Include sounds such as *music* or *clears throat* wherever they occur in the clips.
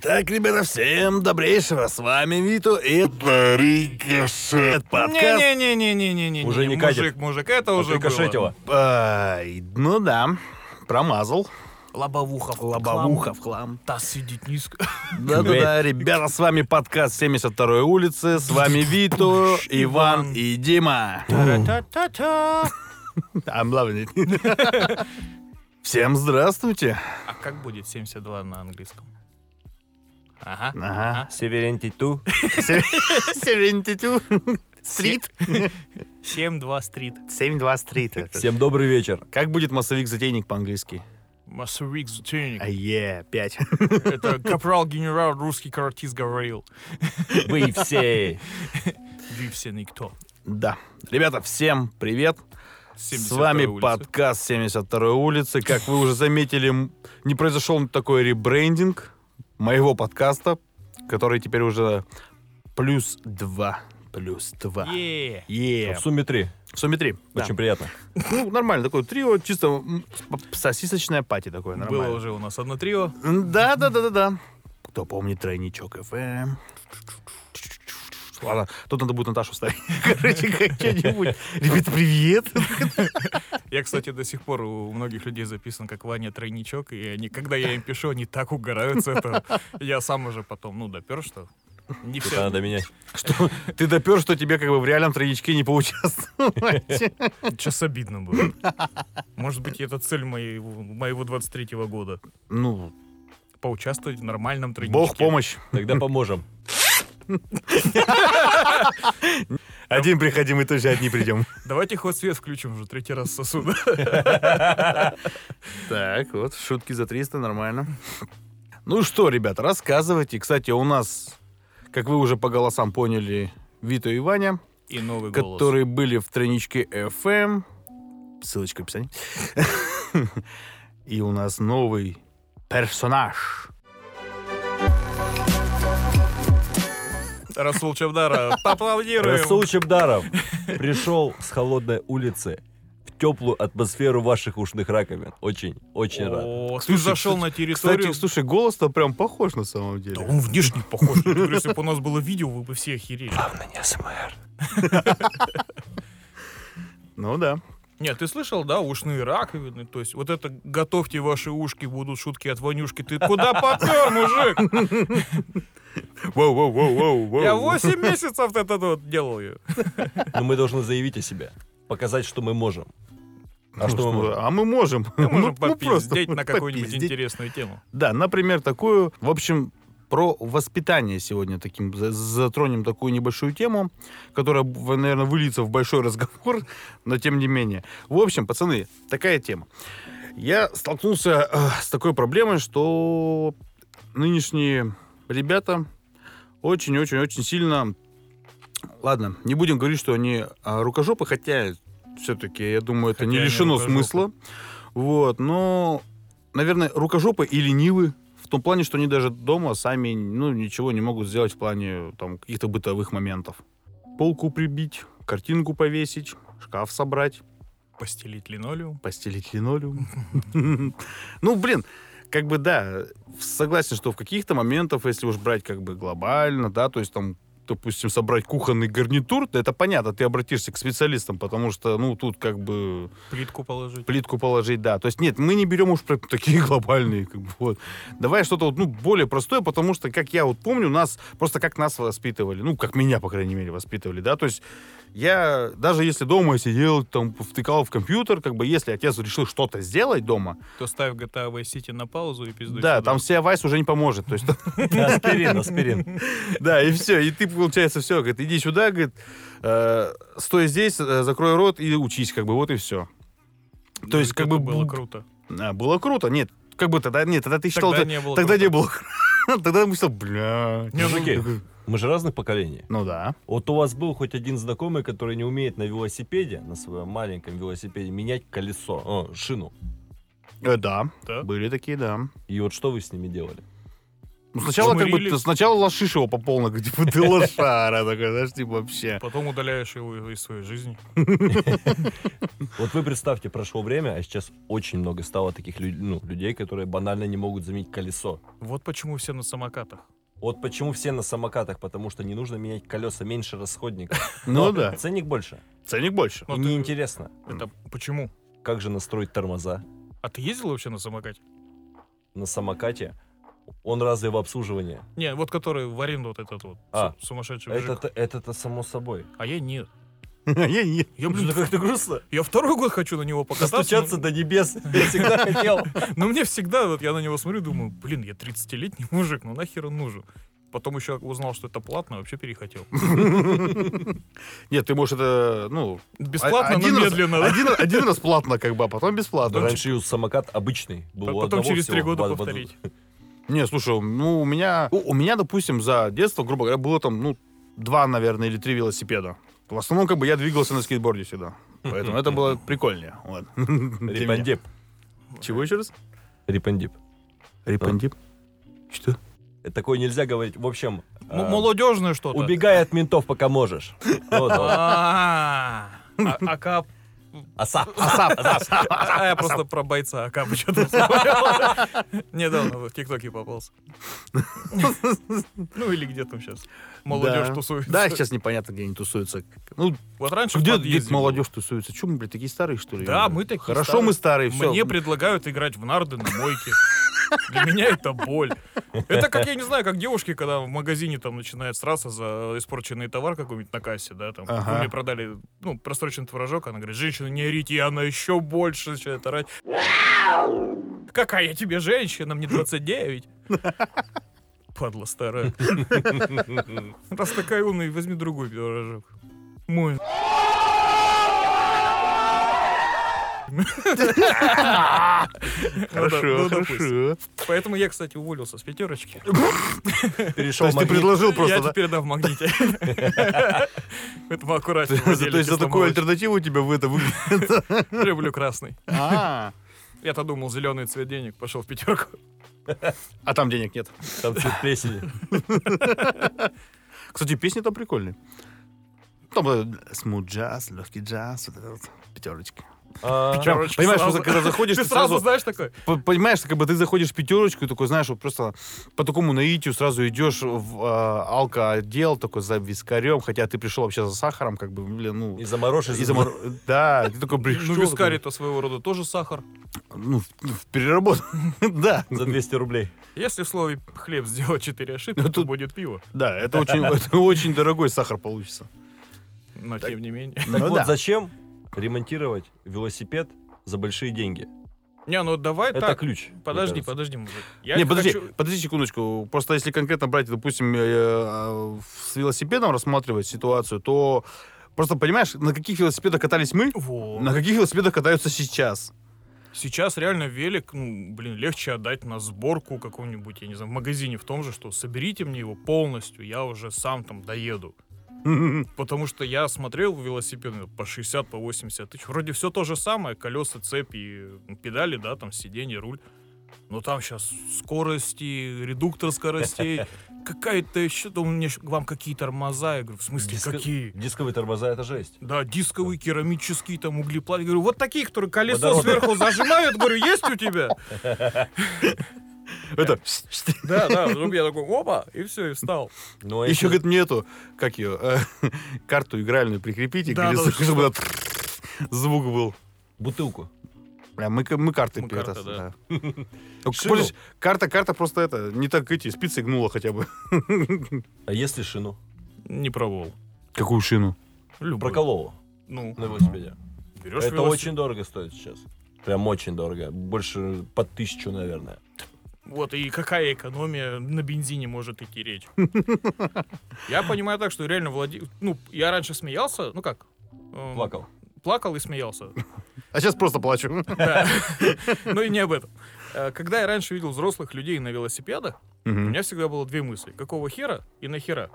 Итак, ребята, всем добрейшего. С вами Виту и это подкаст. Не-не-не-не-не-не. Уже не мужик, катит. мужик, это уже Рикошетило. Ай, ну да, промазал. Лобовуха в Лобовуха хлам. в хлам. Таз сидит низко. *laughs* Да-да-да, ребята, с вами подкаст 72-й улицы. С вами Виту, Иван и Дима. Та-та-та-та. I'm loving it. Всем здравствуйте. А как будет 72 на английском? Ага. Ага. Северентиту. *laughs* 72 стрит. 7-2 стрит. 72 стрит. Всем добрый вечер. Как будет массовик-затейник по-английски? Массовик затейник. Ае, 5. Это капрал-генерал русский каратист говорил. Вы все. Вы все никто. Да. Ребята, всем привет. С 72-й вами улица. подкаст 72-й улицы. Как вы уже заметили, не произошел такой ребрендинг моего подкаста, который теперь уже плюс 2. Плюс 2. Е. Е. В сумме три. В сумме 3. Очень приятно. Ну, нормально, такое трио, чисто сосисочная пати такое, нормально. Было уже у нас одно трио. Да, да, да, да, да. Кто помнит тройничок ФМ? Ладно, тут надо будет Наташу ставить. *laughs* Короче, как что-нибудь. Ребята, привет. Я, кстати, до сих пор у многих людей записан как Ваня Тройничок, и они, когда я им пишу, они так угорают с этого. Я сам уже потом, ну, допер, что не Это все. надо менять. Что ты допер, что тебе как бы в реальном тройничке не поучаствовать. Сейчас обидно будет. Может быть, это цель моего, моего 23-го года. Ну, Поучаствовать в нормальном тройничке. бог помощь. Тогда поможем. Один приходи, мы тоже одни придем. Давайте хоть свет включим уже третий раз сосуда. Так, вот, шутки за 300, нормально. Ну что, ребята, рассказывайте. Кстати, у нас, как вы уже по голосам поняли, Вито и Ваня, И новый голос. которые были в тройничке FM. Ссылочка в описании. *laughs* И у нас новый персонаж. Расул Чавдара, поаплодируем. Расул Чебдаров пришел с холодной улицы в теплую атмосферу ваших ушных раковин. Очень, очень рад. О, ты Слушай, зашел на Кстати, территорию. слушай, голос-то прям похож на самом Да деле. он внешне похож. Если бы у нас было видео, вы бы все охерели. Главное не СМР. Ну да. Нет, ты слышал, да, ушные раковины? То есть вот это «готовьте ваши ушки, будут шутки от Ванюшки». Ты куда попер, мужик? Воу-воу-воу-воу. Я 8 месяцев это вот делал ее. Но мы должны заявить о себе. Показать, что мы можем. А что мы можем? А мы можем. Мы можем Ну, просто попиздеть на какую-нибудь интересную тему. Да, например, такую, в общем, про воспитание сегодня таким за- затронем такую небольшую тему, которая, наверное, выльется в большой *laughs* разговор, но тем не менее. В общем, пацаны, такая тема. Я столкнулся э, с такой проблемой, что нынешние ребята очень-очень-очень сильно... Ладно, не будем говорить, что они а, рукожопы, хотя все-таки, я думаю, это Хотя не они лишено рукожопы. смысла. Вот, но, наверное, рукожопы и ленивы в том плане, что они даже дома сами, ну, ничего не могут сделать в плане там каких-то бытовых моментов. Полку прибить, картинку повесить, шкаф собрать, Постелить линолеум. постелить линолеум. *laughs* Ну, блин, как бы да, согласен, что в каких-то моментах, если уж брать как бы глобально, да, то есть там допустим, собрать кухонный гарнитур, да это понятно, ты обратишься к специалистам, потому что, ну, тут как бы Плитку положить. плитку положить, да. То есть нет, мы не берем уж такие *laughs* глобальные, как бы, вот. Давай что-то вот, ну, более простое, потому что, как я вот помню, нас, просто как нас воспитывали, ну, как меня, по крайней мере, воспитывали, да, то есть я, даже если дома сидел, там, втыкал в компьютер, как бы, если отец решил что-то сделать дома, То ставь GTA Vice City на паузу и пиздуй да, сюда. там все Вайс уже не поможет, то есть, *laughs* Аспирин, аспирин. *laughs* да, и все, и ты, получается, все, говорит, иди сюда, говорит, э, стой здесь, э, закрой рот и учись, как бы, вот и все. То есть, как бы... было круто. А, было круто. Нет, как бы тогда... Нет, тогда ты считал... Тогда не было Тогда круто. не было. *laughs* Тогда мы что, бля... Не, ну, мы же разных поколений. Ну да. Вот у вас был хоть один знакомый, который не умеет на велосипеде, на своем маленьком велосипеде, менять колесо, о, шину. Э, да, Да? были такие, да. И вот что вы с ними делали? Ну, сначала как бы, ты сначала лошишь его по полной, как, типа, ты лошара такой, знаешь, типа, вообще. Потом удаляешь его из своей жизни. Вот вы представьте, прошло время, а сейчас очень много стало таких ну, людей, которые банально не могут заменить колесо. Вот почему все на самокатах. Вот почему все на самокатах, потому что не нужно менять колеса, меньше расходников. *laughs* Ну да, Ценник больше. ценник больше. Ну, И неинтересно, Это почему? как же настроить тормоза А ты ездил вообще на самокате? на самокате. Он разве в обслуживании? Не, вот который в аренду вот этот вот А, су- сумасшедший мужик. Это-то, это-то само собой. А я нет. *laughs* Я не- Я, блин, как-то грустно. я второй год хочу на него покататься. Достучаться но- до небес. *laughs* Я всегда хотел. Но мне всегда, вот я на него смотрю, думаю, блин, я 30-летний *laughs* мужик, ну нахер он нужен? Потом еще узнал, что это платно, вообще перехотел. Нет, ты можешь это, ну... Бесплатно, один но раз- медленно. да? Один, один раз платно, как бы, а потом бесплатно. Раньше самокат обычный. Был Потом через три года повторить. Не, слушай, ну, у меня, у, у меня, допустим, за детство, грубо говоря, было там, ну, два, наверное, или три велосипеда. В основном, как бы, я двигался на скейтборде всегда. Поэтому это было *laughs* прикольнее. Вот. *laughs* Рипандип. Чего еще раз? Рипандип. Рипандип? Что? Такое нельзя говорить. В общем, а, Молодежное что-то. убегай от ментов, пока можешь. *laughs* Вот, вот. А а- АК... Оса. А я просто про бойца АК *laughs* что-то смотрел. Недавно в ТикТоке попался. Ну или где там сейчас. Молодежь Да. тусуется. Да, сейчас непонятно, где они тусуются. Ну, Вот раньше где, где молодежь тусуется? Че мы, блядь, такие старые, что ли? Да, мы такие Хорошо, старые. мы старые, все. Мне предлагают играть в нарды на мойке. Для меня это боль. Это как, я не знаю, как девушки, когда в магазине там начинают сраться за испорченный товар какой-нибудь на кассе, да, там, Ага. мне продали, ну, просроченный творожок, она говорит, женщина, не орите, и она еще больше начинает орать. Какая тебе женщина, мне 29. Падла старая. Раз такая умная, возьми другой пирожок. Мой. Хорошо, хорошо. Поэтому я, кстати, уволился с пятерочки. То Перешел есть ты предложил просто, я теперь, да, в магните. Поэтому аккуратнее. То есть за такую альтернативу у тебя в это выглядит? Люблю красный. А, Я-то думал, зеленый цвет денег, пошел в пятерку. А там денег нет. Там цвет плесени. Кстати, песни там прикольные. Там смут джаз, легкий джаз, вот это вот, пятерочка. А, Пятерочка понимаешь, сразу. просто когда заходишь, Ты ты сразу знаешь такой? по- понимаешь, как бы ты заходишь в пятерочку и такой, знаешь, вот просто по такому наитию сразу идешь в э, алкоотдел, такой за вискарем, хотя ты пришел вообще за сахаром, как бы, блин, ну... И заморожь, и замор- *laughs* Да, ты такой пришел... Ну, вискарь-то своего рода тоже сахар. Ну, в- в переработку. *laughs* Да, за 200 рублей. Если в слове хлеб сделать 4 ошибки, Ну, то будет пиво. да, это очень, *laughs* это очень дорогой сахар получится. Но тем не менее. Так Ну вот, да. зачем ремонтировать велосипед за большие деньги? Не, ну давай Это так. ключ. Подожди, подожди, мужик. Я Не, подожди, хочу- подожди секундочку. Просто если конкретно брать, допустим, э, э, с велосипедом рассматривать ситуацию, то просто понимаешь, на каких велосипедах катались мы, Во. на каких велосипедах катаются сейчас. Сейчас реально велик, ну, блин, легче отдать на сборку какому-нибудь, я не знаю, в магазине в том же, что соберите мне его полностью, я уже сам там доеду. *laughs* Потому что я смотрел велосипеды по 60, по 80 тысяч. Вроде все то же самое, колеса, цепи, педали, да, там сиденье, руль. Но там сейчас скорости, редуктор скоростей, *laughs* какая-то еще, там у меня вам какие тормоза. Я говорю, в смысле, Диско- какие? Дисковые тормоза это жесть. Да, дисковые, керамические, там углеплаты. Говорю, вот такие, которые колесо сверху зажимают. Говорю, есть у тебя? *laughs* Это... Да, да. Чтобы я такой, опа, и все, и встал. Ну, а Еще, говорит, мне эту, как ее, э, *laughs* карту игральную прикрепите, Да, да, чтобы звук был. бутылку. Прям мы, мы карты Мы это, карта, да. *laughs* Ну, Шину. подожди, Карта, карта просто это, не так эти, спицы гнула хотя бы. *laughs* А если шину? Не пробовал. Какую шину? Любой. Прокололу Ну, на велосипеде. берешь Это велосипед. очень дорого стоит сейчас. Прям очень дорого. Больше под тысячу, наверное. Вот, и какая экономия на бензине может идти речь? *laughs* Я понимаю так, что реально владе... Ну, я раньше смеялся, ну как? эм, Плакал. Плакал и смеялся. *laughs* А сейчас просто плачу. *laughs* Да. Ну и не об этом. Э, Когда я раньше видел взрослых людей на велосипедах, у меня всегда было две мысли. Какого хера и нахера?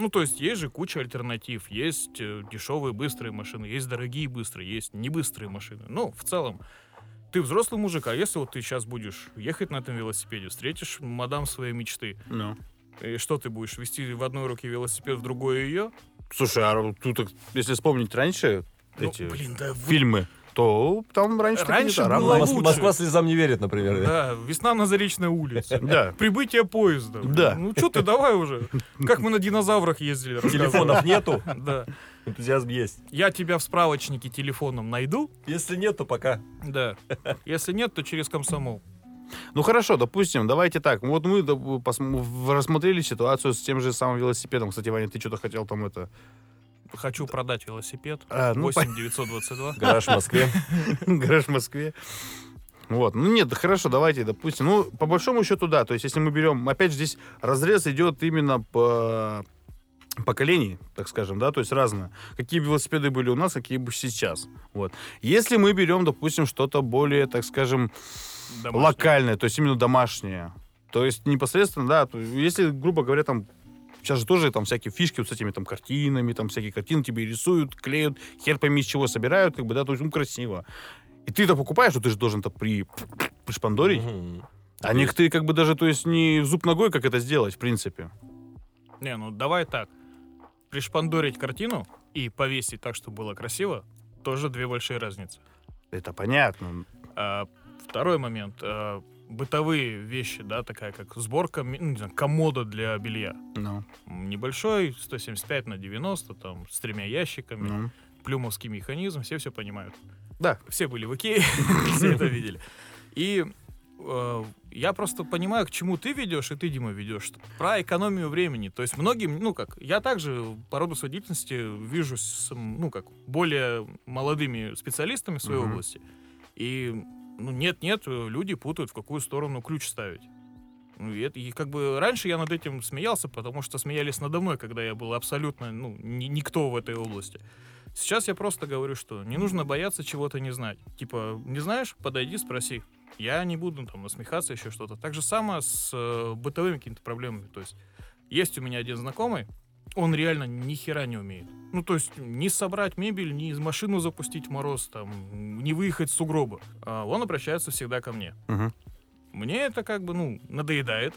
Ну, то есть есть же куча альтернатив. Есть э, дешевые быстрые машины, есть дорогие быстрые, есть не быстрые машины. Ну, в целом. Ты взрослый мужик, а если вот ты сейчас будешь ехать на этом велосипеде, встретишь мадам своей мечты, Ну. и что ты будешь, вести в одной руке велосипед, в другой ее? Слушай, а тут, если вспомнить раньше Ну, эти блин, да, вы- фильмы, то там раньше... так Раньше было Рамбо- лучше. Москва слезам не верит, например. Да, весна на Заречной улице. Да. Прибытие поезда. Да. Ну что ты, давай уже. Как мы на динозаврах ездили. Телефонов нету, Да. энтузиазм есть. Я тебя в справочнике телефоном найду. Если нет, то пока. Да. Если нет, то через комсомол. Ну хорошо, допустим, давайте так. Вот мы рассмотрели ситуацию с тем же самым велосипедом. Кстати, Ваня, ты что-то хотел там это... Хочу продать велосипед. А, ну, 8 922. *laughs* Гараж в Москве. гараж в Москве. Вот, ну нет, хорошо, давайте, допустим. Ну, по большому счету, да. То есть, если мы берем, опять же, здесь разрез идет именно по поколений, так скажем, да, то есть разное. Какие велосипеды были у нас, какие бы сейчас. Вот. Если мы берем, допустим, что-то более, так скажем, Домашний. локальное, то есть именно домашнее. То есть непосредственно, да, если, грубо говоря, там Сейчас же тоже там всякие фишки вот с этими там картинами, там всякие картины тебе рисуют, клеют, хер пойми из чего собирают, как бы, да, то есть, ну, красиво. И ты это покупаешь, но ты же должен это при, пришпандорить. Мгм. А некоторые как бы даже, то есть, не в зуб ногой, как это сделать, в принципе. Не, ну давай так. Пришпандорить картину и повесить так, чтобы было красиво, тоже две большие разницы. Это понятно. А, второй момент. а, бытовые вещи, да, такая как сборка, ну, не знаю, комода для белья. Ну, Небольшой, 175 на 90, там, с тремя ящиками, ну. плюмовский механизм, все все понимают. Да. Все были в Икее, *laughs* все это видели. И э, я просто понимаю, к чему ты ведешь, и ты, Дима, ведешь. Про экономию времени. То есть многим, ну как, я также по роду своей деятельности вижу с, ну как, более молодыми специалистами в своей Мгм. области. И, ну, нет-нет, люди путают, в какую сторону ключ ставить. Ну, и, это- и как бы раньше я над этим смеялся, потому что смеялись надо мной, когда я был абсолютно, ну, ни- никто в этой области. Сейчас я просто говорю, что не нужно бояться чего-то не знать. Типа, не знаешь, подойди, спроси. Я не буду там насмехаться, еще что-то. Так же самое с э, бытовыми какими-то проблемами. То есть, есть у меня один знакомый, он реально ни хера не умеет. Ну, то есть, не собрать мебель, не из машину запустить в мороз, там, не выехать с сугроба. А он обращается всегда ко мне. Мгм. Мне это как бы, ну, надоедает.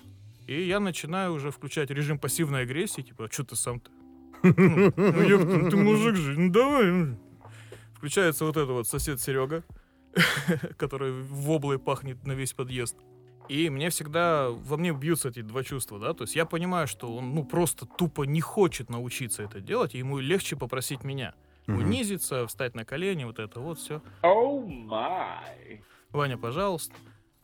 И я начинаю уже включать режим пассивной агрессии, типа, что ты сам-то? Ну, ёпта, ты мужик же, ну давай. ну». Включается вот это вот сосед Серега, *laughs* который воблой пахнет на весь подъезд. И мне всегда, во мне бьются эти два чувства, да, то есть я понимаю, что он, ну, просто тупо не хочет научиться это делать, и ему легче попросить меня. Мгм. Унизиться, встать на колени, вот это вот все. Oh my. Ваня, пожалуйста.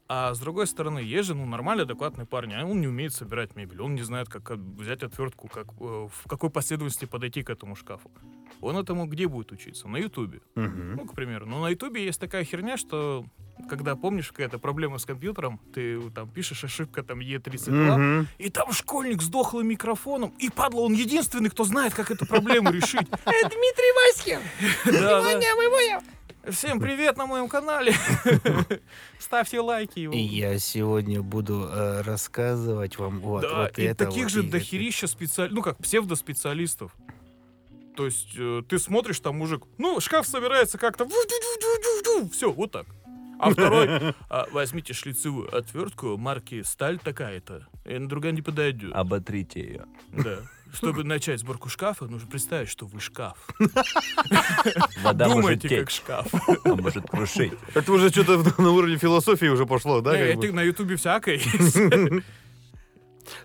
А с другой стороны, есть же, ну, нормальный, адекватный парень, а он не умеет собирать мебель, он не знает, как взять отвертку, как, э, в какой последовательности подойти к этому шкафу. Он этому где будет учиться? На Ютубе. Мгм. Ну, к примеру. Но на Ютубе есть такая херня, что когда, помнишь, какая-то проблема с компьютером, ты там пишешь ошибка там Е32, Мгм. и там школьник с дохлым микрофоном, и падла, он единственный, кто знает, как эту проблему решить. *laughs* Дмитрий Васькин! *laughs* Всем привет на моем канале. *laughs* Ставьте лайки. И я сегодня буду э, рассказывать вам вот, да, вот и это таких вот, же и это. дохерища специалистов, ну как псевдоспециалистов. То есть э, ты смотришь, там мужик, ну, шкаф собирается как-то, все, вот так. А *laughs* второй, «А, возьмите шлицевую отвертку марки «Сталь» такая-то, и другая не подойдет. Оботрите ее. Да. Чтобы начать сборку шкафа, нужно представить, что вы шкаф. *laughs* Вода может Думайте, как течь, шкаф. *laughs* а может крушить. Это уже что-то на уровне философии уже пошло, да? Э, как это на ютубе всякое есть.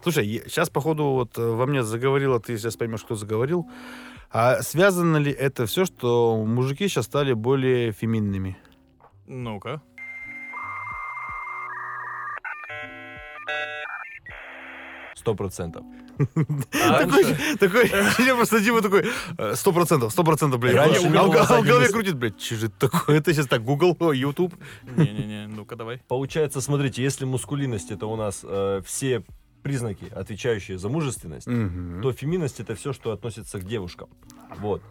Слушай, сейчас, походу, вот э, во мне заговорило, ты сейчас поймешь, кто заговорил. А связано ли это все, что мужики сейчас стали более феминными? Ну-ка. Сто процентов. *laughs* Такой, такой, я просто Дима такой, э, сто процентов, сто процентов, блядь. А в а в голове крутит, блядь, что же это такое? Это сейчас так, Google, YouTube. Не-не-не, ну-ка давай. Получается, смотрите, если мускулинность это у нас э, все признаки, отвечающие за мужественность, Мгм. то феминность это все, что относится к девушкам. Вот.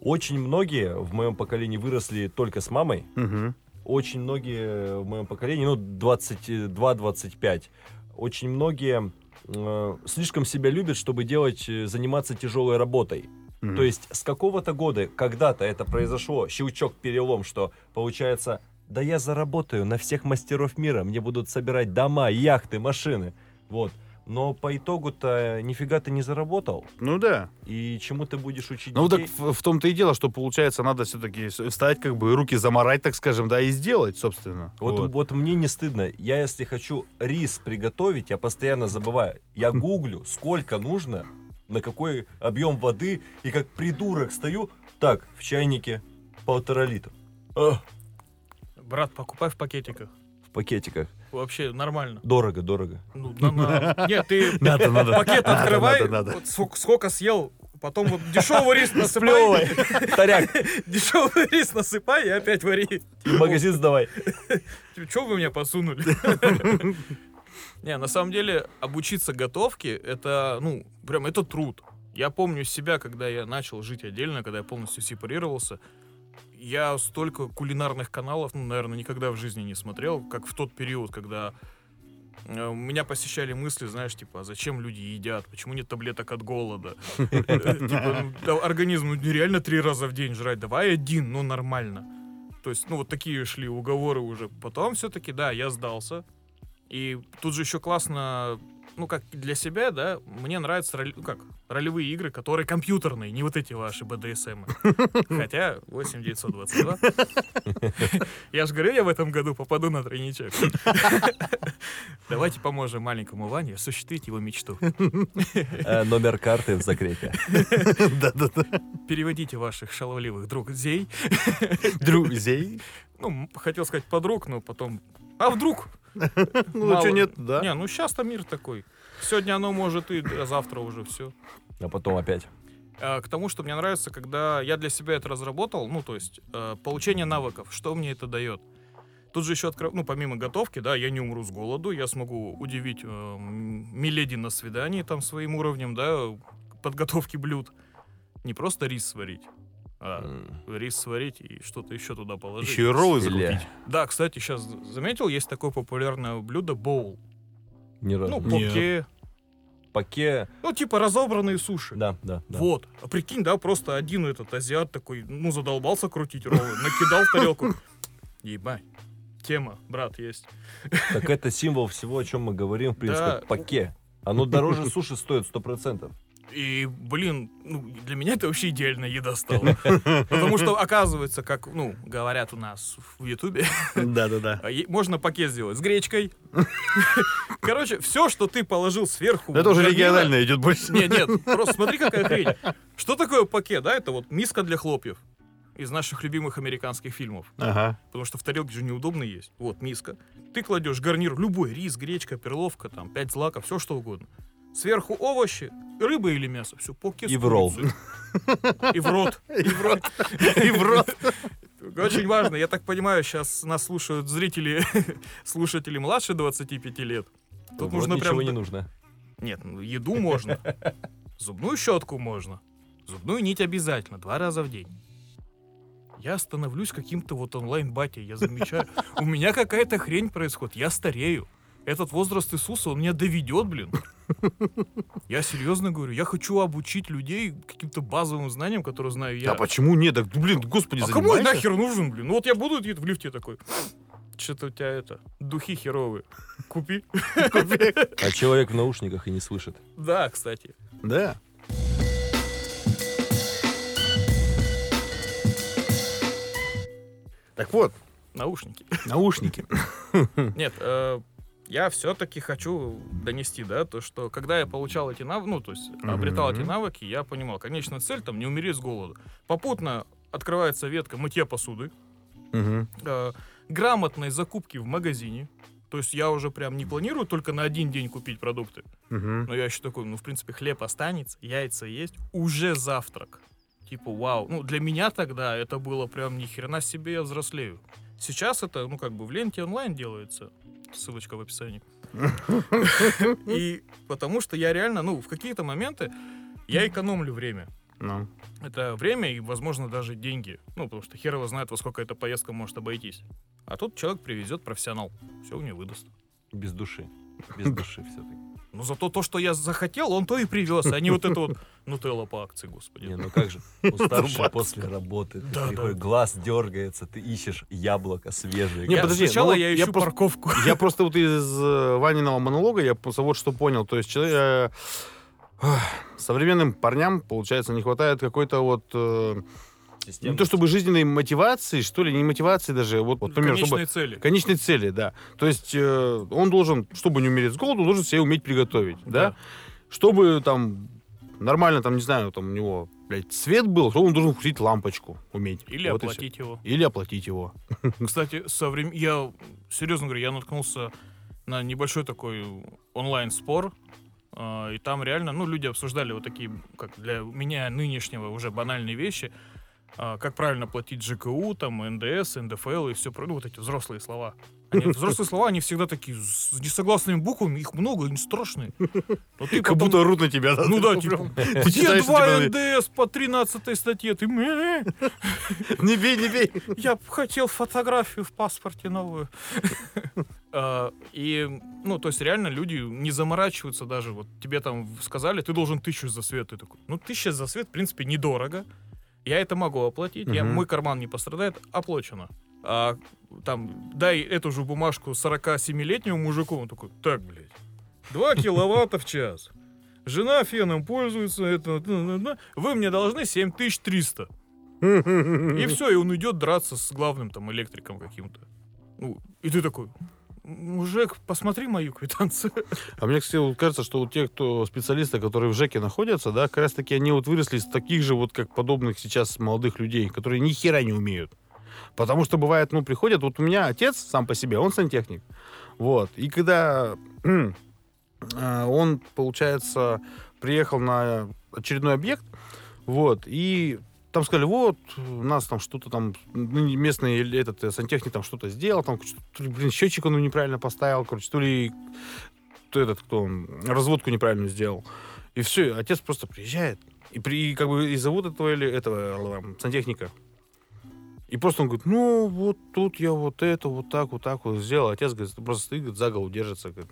Очень многие в моем поколении выросли только с мамой. Мгм. Очень многие в моем поколении, ну, 22-25, очень многие э, слишком себя любят, чтобы делать, э, заниматься тяжелой работой. Мгм. То есть с какого-то года, когда-то это произошло, щелчок, перелом, что, получается, да я заработаю на всех мастеров мира, мне будут собирать дома, яхты, машины. Вот. Но по итогу-то нифига ты не заработал. Ну да. И чему ты будешь учить Ну так детей? в, в том-то и дело, что получается, надо все-таки встать, как бы руки заморать, так скажем, да, и сделать, собственно. Вот, вот. мне не стыдно. Я, если хочу рис приготовить, я постоянно забываю. Я гуглю, сколько нужно, на какой объем воды, и как придурок стою. Так, в чайнике полтора литра. А, Брат, покупай в пакетиках. в пакетиках. Вообще нормально. Дорого, дорого. Ну, на- на- Нет, ты *laughs* Надо, надо. пакет Надо, открывай, надо, надо. вот сколько, сколько съел, потом вот дешевый рис *laughs* насыпай. *laughs* Таряк, дешевый рис насыпай и опять вари. в магазин сдавай. Что вы меня посунули? Не, на самом деле, обучиться готовке, это, ну, прям, это труд. Я помню себя, когда я начал жить отдельно, когда я полностью сепарировался. Я столько кулинарных каналов, ну, наверное, никогда в жизни не смотрел, как в тот период, когда э, меня посещали мысли, знаешь, типа, а зачем люди едят, почему нет таблеток от голода? Э, Типа, ну, организм нереально три раза в день жрать, давай один, ну, нормально. То есть, ну, вот такие шли уговоры уже. Потом все-таки, да, я сдался. И тут же еще классно, ну, как для себя, да, мне нравятся роли- ну, как, ролевые игры, которые компьютерные, не вот эти ваши БДСМ. *laughs* Хотя 8922. *laughs* Я же говорю, я в этом году попаду на тройничок. *laughs* Давайте поможем маленькому Ване осуществить его мечту. Э, Номер карты в закрепе. Да-да-да. Переводите ваших шаловливых друзей. Друзей. Ну, хотел сказать подруг, но потом... А вдруг? *laughs* Ну, Мало. что нет, да. Не, ну сейчас-то мир такой. Сегодня оно может и, а завтра уже все. А потом опять. А, к тому, что мне нравится, когда я для себя это разработал, ну, то есть э, получение навыков, что мне это дает. Тут же еще, откро- ну, помимо готовки, да, я не умру с голоду, я смогу удивить э, Миледи на свидании там своим уровнем, да, подготовки блюд. Не просто рис сварить, а М, рис сварить и что-то еще туда положить. Еще и роллы закупить. Да, кстати, сейчас заметил, есть такое популярное блюдо боул. Ни разу. Ну, Нет. поке. Паке. Ну, типа разобранные суши. Да, да, да. Вот. А прикинь, да, просто один этот азиат такой, ну, задолбался крутить роллы, накидал в тарелку. Ебать. Тема, брат, есть. Так это символ всего, о чем мы говорим, в принципе, Да. паке. Оно дороже суши стоит сто процентов. И, блин, ну, для меня это вообще идеальная еда стала. Потому что, оказывается, как, ну, говорят у нас в Ютубе, Да-да-да. *laughs* можно пакет сделать с гречкой. Короче, все, что ты положил сверху. Это уже регионально идет больше. Нет, нет, просто смотри, какая хрень. Что такое пакет, да? Это вот миска для хлопьев из наших любимых американских фильмов. Ага. Потому что в тарелке же неудобно есть. Вот, миска. Ты кладешь гарнир, любой, рис, гречка, перловка, там, пять злаков, все что угодно. Сверху овощи, рыба или мясо, все, покес. И в ролл. И в рот. И в рот. *laughs* И в рот. *laughs* Очень важно, я так понимаю, сейчас нас слушают зрители, *laughs* слушатели младше 25 лет. Тут нужно ничего прям... не нужно. Нет, ну, еду можно. Зубную щетку можно. Зубную нить обязательно, два раза в день. Я становлюсь каким-то вот онлайн-батей, я замечаю. У меня какая-то хрень происходит, я старею. Этот возраст Иисуса, он меня доведет, блин. Я серьезно говорю, я хочу обучить людей каким-то базовым знаниям, которые знаю я. А почему нет? Так, блин, господи, А кому я нахер нужен, блин? Ну вот я буду в лифте такой. Что-то у тебя это, духи херовые. Купи. А человек в наушниках и не слышит. Да, кстати. Да. Так вот, Наушники. наушники. Нет, э, я все-таки хочу донести, да, то, что когда я получал эти навыки, ну, то есть обретал эти навыки, я понимал, конечная цель там не умереть с голоду. Попутно открывается ветка мытья посуды, э, грамотной закупки в магазине. То есть я уже прям не планирую только на один день купить продукты. Но я еще такой, ну, в принципе, хлеб останется, яйца есть, уже завтрак. Типа, вау. Ну, для меня тогда это было прям ни хрена себе, я взрослею. Сейчас это, ну, как бы в ленте онлайн делается. Ссылочка в описании. *laughs* И потому что я реально, ну, в какие-то моменты я экономлю время. Ну. Это время и, возможно, даже деньги. Ну, потому что хер его знает, во сколько эта поездка может обойтись. А тут человек привезет профессионал. Все у него выдаст. Без души. *laughs* Без души все-таки. Но зато то, что я захотел, он то и привез, а не вот это вот нутелла по акции, господи. Не, ну как же, *laughs* уставший Двадцать. после работы, ты Да, приходишь, да. глаз дергается, ты ищешь яблоко свежее. Не, Я- подожди, сначала ну я я ищу просто- парковку. Я *laughs* просто вот из э, Ваниного монолога, я просто вот что понял. То есть человек, э, современным парням, получается, не хватает какой-то вот... э, не Системность. то чтобы жизненной мотивации, что ли, не мотивации даже, вот, вот например, Конечные чтобы... цели. Конечной цели, да. То есть э, он должен, чтобы не умереть с голоду, должен себе уметь приготовить, да? Да. Чтобы там нормально, там, не знаю, там у него, блядь, свет был, то он должен включить лампочку, уметь. Или Вот оплатить его. Или оплатить его. *laughs* Кстати, со времен... я серьезно говорю, я наткнулся на небольшой такой онлайн-спор, а, и там реально, ну, люди обсуждали вот такие, как для меня нынешнего уже банальные вещи, как правильно платить ЖКУ, там, НДС, НДФЛ и все, ну, вот эти взрослые слова. Они, *laughs* взрослые слова, они всегда такие с несогласными буквами, их много, они страшные. Но ты Как потом- будто рут на тебя. Ну да, типа, *laughs* где два типа, НДС по 13 статье? Ты «Мэ, *laughs* Не бей, не бей. я хотел фотографию в паспорте новую. А, И, ну, то есть реально люди не заморачиваются даже. Вот тебе там сказали, ты должен тысячу за свет. Ты такой, ну, тысяча за свет, в принципе, недорого. Я это могу оплатить, я, Мгм. мой карман не пострадает, оплачено. А там, дай эту же бумажку 47-летнему мужику, он такой, так, блядь, 2 киловатта в час. Жена феном пользуется, это, да, да, да. вы мне должны 7300. И все, и он идет драться с главным там электриком каким-то. Ну, и ты такой, мужик, посмотри мою квитанцию. А мне, кстати, кажется, что вот те, кто специалисты, которые в ЖЭКе находятся, да, как раз таки они вот выросли из таких же вот как подобных сейчас молодых людей, которые ни хера не умеют. Потому что бывает, ну, приходят, вот у меня отец сам по себе, он сантехник. Вот. И когда а, он, получается, приехал на очередной объект, вот, и там сказали, вот, нас там что-то там, ну, местный этот э, сантехник там что-то сделал, там, то ли, блин, счетчик он неправильно поставил, короче, то ли кто этот, кто он, разводку неправильно сделал. И все, отец просто приезжает, и, при, и как бы и зовут этого или этого э, сантехника. И просто он говорит, ну, вот тут я вот это, вот так, вот так вот сделал. Отец, говорит, просто стоит, говорит, за голову держится. Говорит,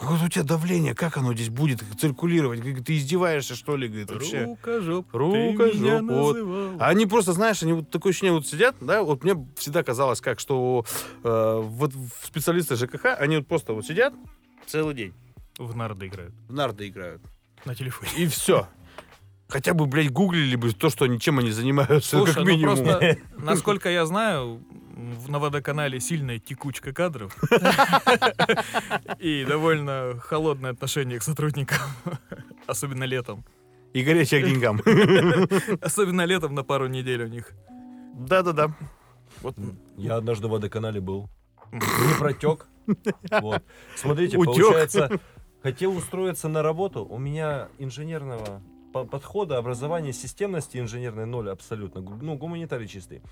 «Говорит, у тебя давление, как оно здесь будет циркулировать? Говорит, ты издеваешься, что ли? Говорит, вообще. Рукожоп, Рукожоп, вот. называл. А они просто, знаешь, они вот такое ощущение вот сидят, да, вот мне всегда казалось как, что э, вот специалисты ЖКХ, они вот просто вот сидят целый день, В нарды играют. в нарды играют, На телефоне. и все. Хотя бы, блядь, гуглили бы то, что они, чем они занимаются, Слушай, как ну минимум. просто, *laughs* насколько я знаю, на водоканале сильная текучка кадров. *laughs* И довольно холодное отношение к сотрудникам. *laughs* Особенно летом. И горячая к деньгам. *laughs* Особенно летом на пару недель у них. Да-да-да. Вот Я однажды в водоканале был. Не протек. Вот. Смотрите, Утек. получается, хотел устроиться на работу. У меня инженерного по- подхода, образования, системности инженерной ноль абсолютно. Ну, гуманитарий чистый.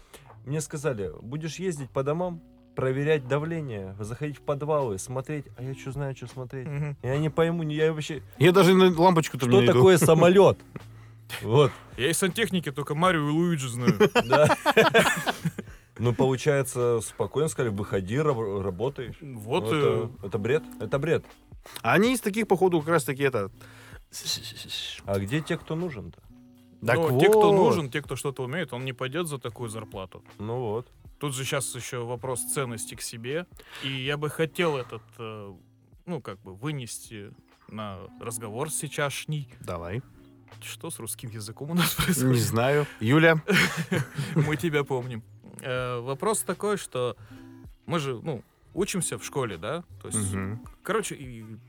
Мне сказали, будешь ездить по домам, проверять давление, заходить в подвалы, смотреть. А я что знаю, что смотреть. Мгм. Я не пойму, не- я вообще... Я даже на лампочку там Что такое *laughs* самолет? Вот. Я из сантехники только Марио и Луиджи знаю. *laughs* Да. Ну, получается, спокойно сказали, выходи, раб- работай. Вот, Ну, э, это, это бред? Это бред. А они из таких, походу, как раз таки это... А где те, кто нужен-то? Так но те, кто вот. нужен, те, кто что-то умеет, он не пойдет за такую зарплату. Ну вот. Тут же сейчас еще вопрос ценности к себе. И я бы хотел этот, э, ну, как бы вынести на разговор сейчасшний. Давай. Что с русским языком у нас *laughs* Не происходит? знаю. Юля. *laughs* Мы тебя помним. Э, Вопрос такой, что мы же, ну, учимся в школе, да? То есть, короче,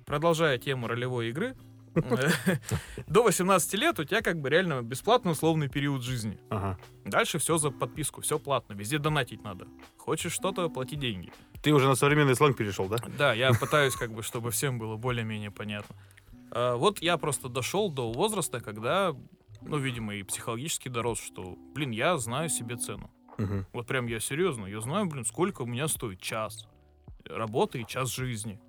продолжая тему ролевой игры, *laughs* до 18 лет у тебя как бы реально бесплатный условный период жизни. Ага. Дальше все за подписку, все платно, везде донатить надо. Хочешь что-то, плати деньги. Ты уже на современный сленг перешел, да? Да, я пытаюсь как бы, чтобы всем было более-менее понятно. А, вот я просто дошел до возраста, когда, ну, видимо, и психологически дорос, что, блин, я знаю себе цену. Мгм. Вот прям я серьезно, я знаю, блин, сколько у меня стоит час работы и час жизни.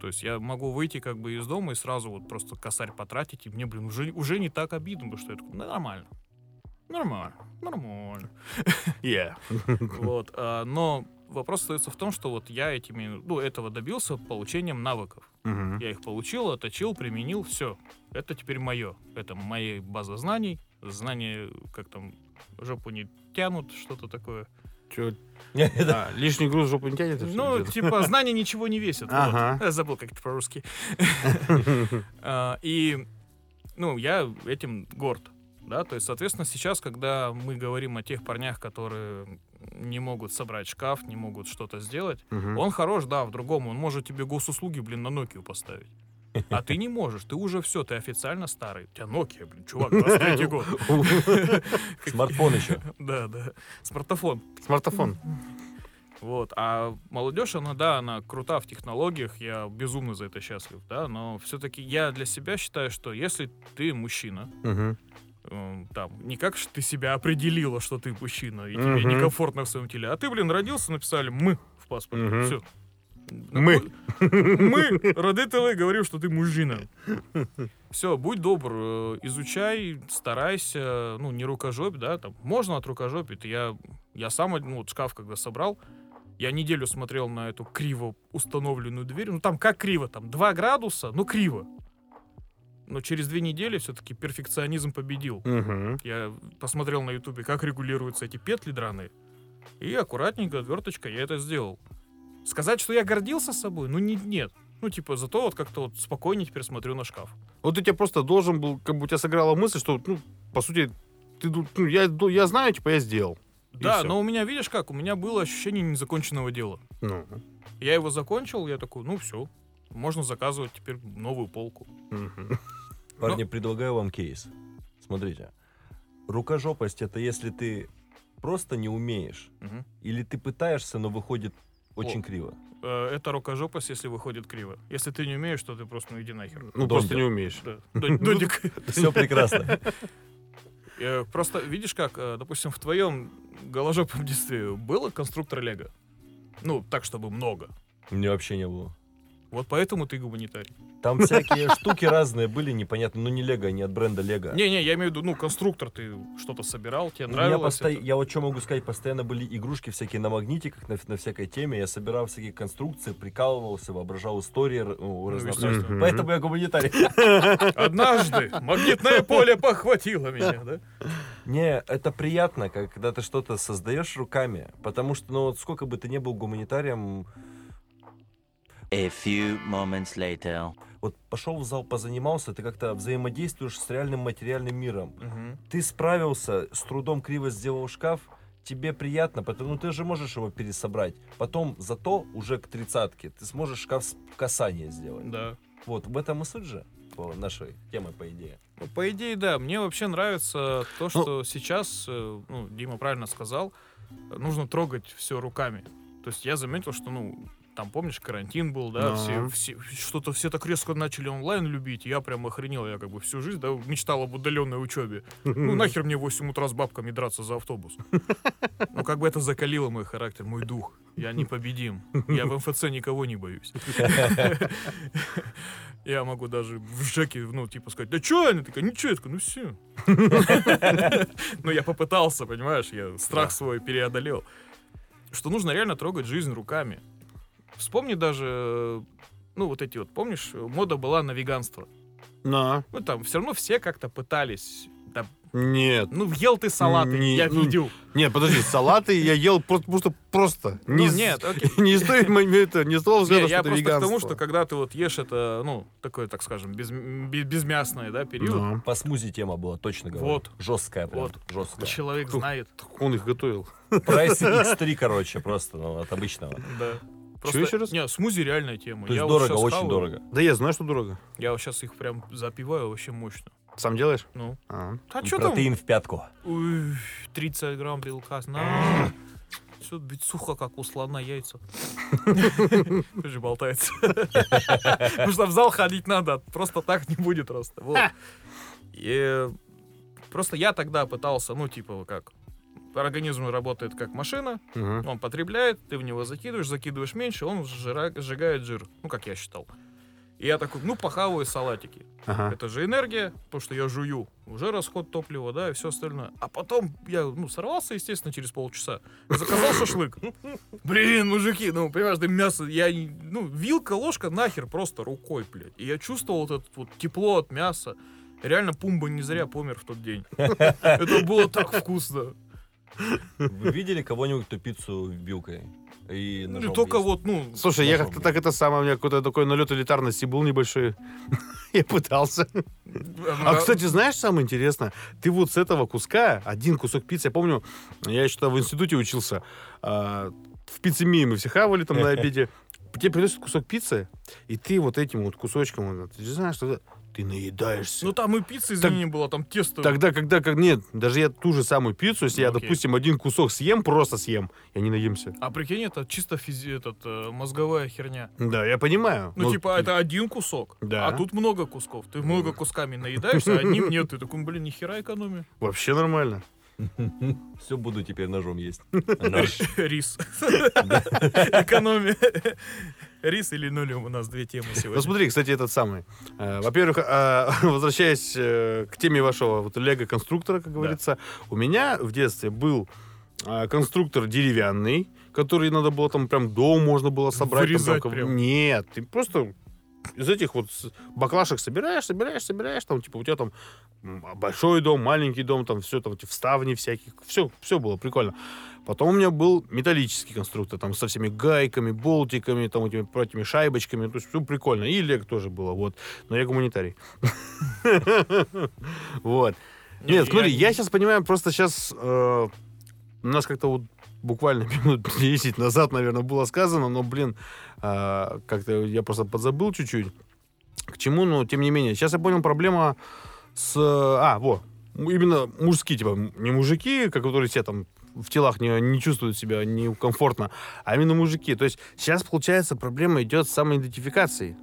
То есть я могу выйти как бы из дома и сразу вот просто косарь потратить, и мне, блин, уже, уже не так обидно, потому что я такой, «Ну, нормально. Нормально, нормально. *laughs* Yeah. Вот, а, но вопрос остается в том, что вот я этими, ну, этого добился получением навыков. Мгм. Я их получил, отточил, применил, все. Это теперь мое. Это моя база знаний. Знания, как там, жопу не тянут, что-то такое. *laughs* А, лишний груз в жопу не тянет? Ну, типа, *laughs* знания ничего не весят. вот. Ага. Я забыл, как это по-русски. *laughs* А, И, ну, я этим горд. Да, то есть, соответственно, сейчас, когда мы говорим о тех парнях, которые не могут собрать шкаф, не могут что-то сделать, Мгм. он хорош, да, в другом. Он может тебе госуслуги, блин, на Nokia поставить. А ты не можешь, ты уже все, ты официально старый. У тебя Nokia, блин, чувак, 23 год. *laughs* Смартфон еще. Да, да, смартофон. Смартфон. Вот. А молодежь, она, да, она крута в технологиях, я безумно за это счастлив, да, но все-таки я для себя считаю, что если ты мужчина, эм, там, не как ж ты себя определила, что ты мужчина, и тебе некомфортно в своем теле, а ты, блин, родился, написали «мы» в паспорте, все. Мы. *laughs* Мы, родители, говорим, что ты мужчина. Все, будь добр, э, изучай, старайся, ну, не рукожопь, да, там, можно от рукожопить. Я, я сам, ну, вот шкаф, когда собрал, я неделю смотрел на эту криво установленную дверь. Ну, там как криво? Там 2 градуса, ну, криво. Но через две недели все-таки перфекционизм победил. Мгм. Я посмотрел на ютубе, как регулируются эти петли драные. И аккуратненько, отверточкой я это сделал. Сказать, что я гордился собой? Ну, не, нет. Ну, типа, зато вот как-то вот спокойнее теперь смотрю на шкаф. Вот ты тебе просто должен был, как бы у тебя сыграла мысль, что, ну, по сути, ты, ну, я, ду- я знаю, типа, я сделал. Да, но у меня, видишь как, у меня было ощущение незаконченного дела. Ну, Я его закончил, я такой, ну, все. Можно заказывать теперь новую полку. мгм. Парни, предлагаю вам кейс. Смотрите. Рукожопость это если ты просто не умеешь, Мгм. или ты пытаешься, но выходит очень О. криво. Э, Это рукожопость, если выходит криво. Если ты не умеешь, то ты просто ну иди нахер. Ну, просто Додик. не умеешь. Да. Дод- Додик. Все прекрасно. *laughs* Э, Просто видишь как, э, допустим, в твоем голожопом детстве было конструктор Лего? Ну, так, чтобы много. У меня вообще не было. Вот поэтому ты гуманитарий. Там всякие *laughs* штуки разные были, непонятно. Ну не Лего, не от бренда Лего. Не-не, я имею в виду, ну, конструктор ты что-то собирал, тебе нравилось посто- это? Я вот что могу сказать, постоянно были игрушки всякие на магнитиках, на, на всякой теме. Я собирал всякие конструкции, прикалывался, воображал истории р- ну, разнообразные. Поэтому я гуманитарий. *laughs* Однажды магнитное поле похватило меня, да? Не, это приятно, когда ты что-то создаешь руками. Потому что, ну, вот сколько бы ты ни был гуманитарием, A few moments later. вот пошел в зал, позанимался, ты как-то взаимодействуешь с реальным материальным миром. Мгм. Ты справился, с трудом криво сделал шкаф, тебе приятно, потому ну, ты же можешь его пересобрать. Потом зато уже к тридцатке ты сможешь шкаф с касания сделать. Да. Вот, в этом и суть же по нашей темы, по идее. Ну, по идее, да. Мне вообще нравится то, что сейчас, э, ну, Дима правильно сказал, нужно трогать все руками. То есть я заметил, что, ну, там, помнишь, карантин был, да, все, все- что-то все так резко начали онлайн любить, я прям охренел, я как бы всю жизнь, да, мечтал об удаленной учебе. Ну, *laughs* нахер мне в 8 утра с бабками драться за автобус. Ну, как бы это закалило мой характер, мой дух. Я непобедим. Я в МФЦ никого не боюсь. *laughs* Я могу даже в ЖЭКе, ну, типа, сказать, да чё? Она такая, ничего, я такой, ну все. *laughs* Ну, я попытался, понимаешь, я страх свой преодолел. Что нужно реально трогать жизнь руками. Вспомни даже, э, ну, вот эти вот, помнишь, мода была на веганство. На. Ну, там все равно все как-то пытались. Да, Нет. ну, ел ты салаты, Не, я ну, видел. Нет, подожди, салаты я ел просто, просто, просто. Ну, с- нет, окей. *laughs* Не стоит это, не стоило Не, взгляда, я что это просто к тому, что когда ты вот ешь это, ну, такое, так скажем, без, без, безмясный, да, период, Да. По смузи тема была, точно говорю. Вот. Жесткая прям, Вот. жесткая. человек знает. Он их готовил. Прайс *laughs* X3, короче, просто, ну, от обычного. Да. Чё еще раз? Не, смузи реальная тема. То есть я вот дорого, щас очень хаваю, дорого. Да я знаю, что дорого. Я вот сейчас их прям запиваю вообще мощно. Сам делаешь? Ну. А. А что там? Протеин в пятку. Уй, 30 грамм белка. На. Все ведь сухо, как у слона яйца. Тоже болтается. Потому что в зал ходить надо. Просто так не будет просто. Вот. И просто я тогда пытался, ну, типа, как, организм работает как машина, Мгм. он потребляет, ты в него закидываешь, закидываешь меньше, он сжира- сжигает жир. Ну, как я считал. И я такой, ну, похаваю салатики. Ага. Это же энергия, то, что я жую. Уже расход топлива, да, и все остальное. А потом я, ну, сорвался, естественно, через полчаса. Заказал шашлык. Блин, мужики, ну, понимаешь, да мясо, я, ну, вилка, ложка, нахер, просто рукой, блядь. И я чувствовал вот это вот тепло от мяса. Реально, Пумба не зря помер в тот день. Это было так вкусно. Вы видели кого-нибудь, кто пиццу вилкой? И Ну, ножом только ест? вот, ну, Слушай, я как-то так это самое, у меня какой-то такой налет элитарности был небольшой. *laughs* Я пытался. А, кстати, знаешь, самое интересное? Ты вот с этого куска, один кусок пиццы, я помню, я еще в институте учился, а, в пиццемии мы все хавали там на *laughs* обеде. Тебе приносят кусок пиццы, и ты вот этим вот кусочком, вот, ты же знаешь, что ты наедаешься. Ну, там и пицца, извини, не было, там тесто. Тогда, когда, как нет, даже я ту же самую пиццу, если я, Ну, окей. допустим, один кусок съем, просто съем, я не наемся. А прикинь, это чисто физи, этот, э, мозговая херня. Да, я понимаю. Ну, Но типа, это один кусок, Да. а тут много кусков. Ты много кусками наедаешься, а одним *laughs* нет. Ты такой, блин, нихера экономия. Вообще нормально. *laughs* Все буду теперь ножом есть. *laughs* Рис. Экономия. Рис или нулем у нас две темы Ну сегодня. смотри, кстати, этот самый. Э, Во-первых, э, *laughs* возвращаясь э, к теме вашего вот лего-конструктора, как говорится, у меня в детстве был э, конструктор деревянный, который надо было там прям дом можно было собрать. там Вырезать прям- прям. Нет, ты просто из этих вот баклашек собираешь, собираешь, собираешь, там, типа, у тебя там большой дом, маленький дом, там, все, там, эти вставни всяких, все, все было прикольно. Потом у меня был металлический конструктор, там, со всеми гайками, болтиками, там, этими, этими шайбочками, то есть все прикольно. И лег тоже было, вот. Но я гуманитарий. *laughs* Вот. Не, Нет, смотри, я- сейчас понимаю, просто сейчас у нас как-то вот буквально *laughs* минут 10 назад, наверное, было сказано, но, блин, а, как-то я просто подзабыл чуть-чуть. К чему, но тем не менее. Сейчас я понял, проблема с... А, вот. Именно мужские, типа, не мужики, которые все там в телах не, не чувствуют себя некомфортно, а именно мужики. То есть сейчас, получается, проблема идет с самоидентификацией.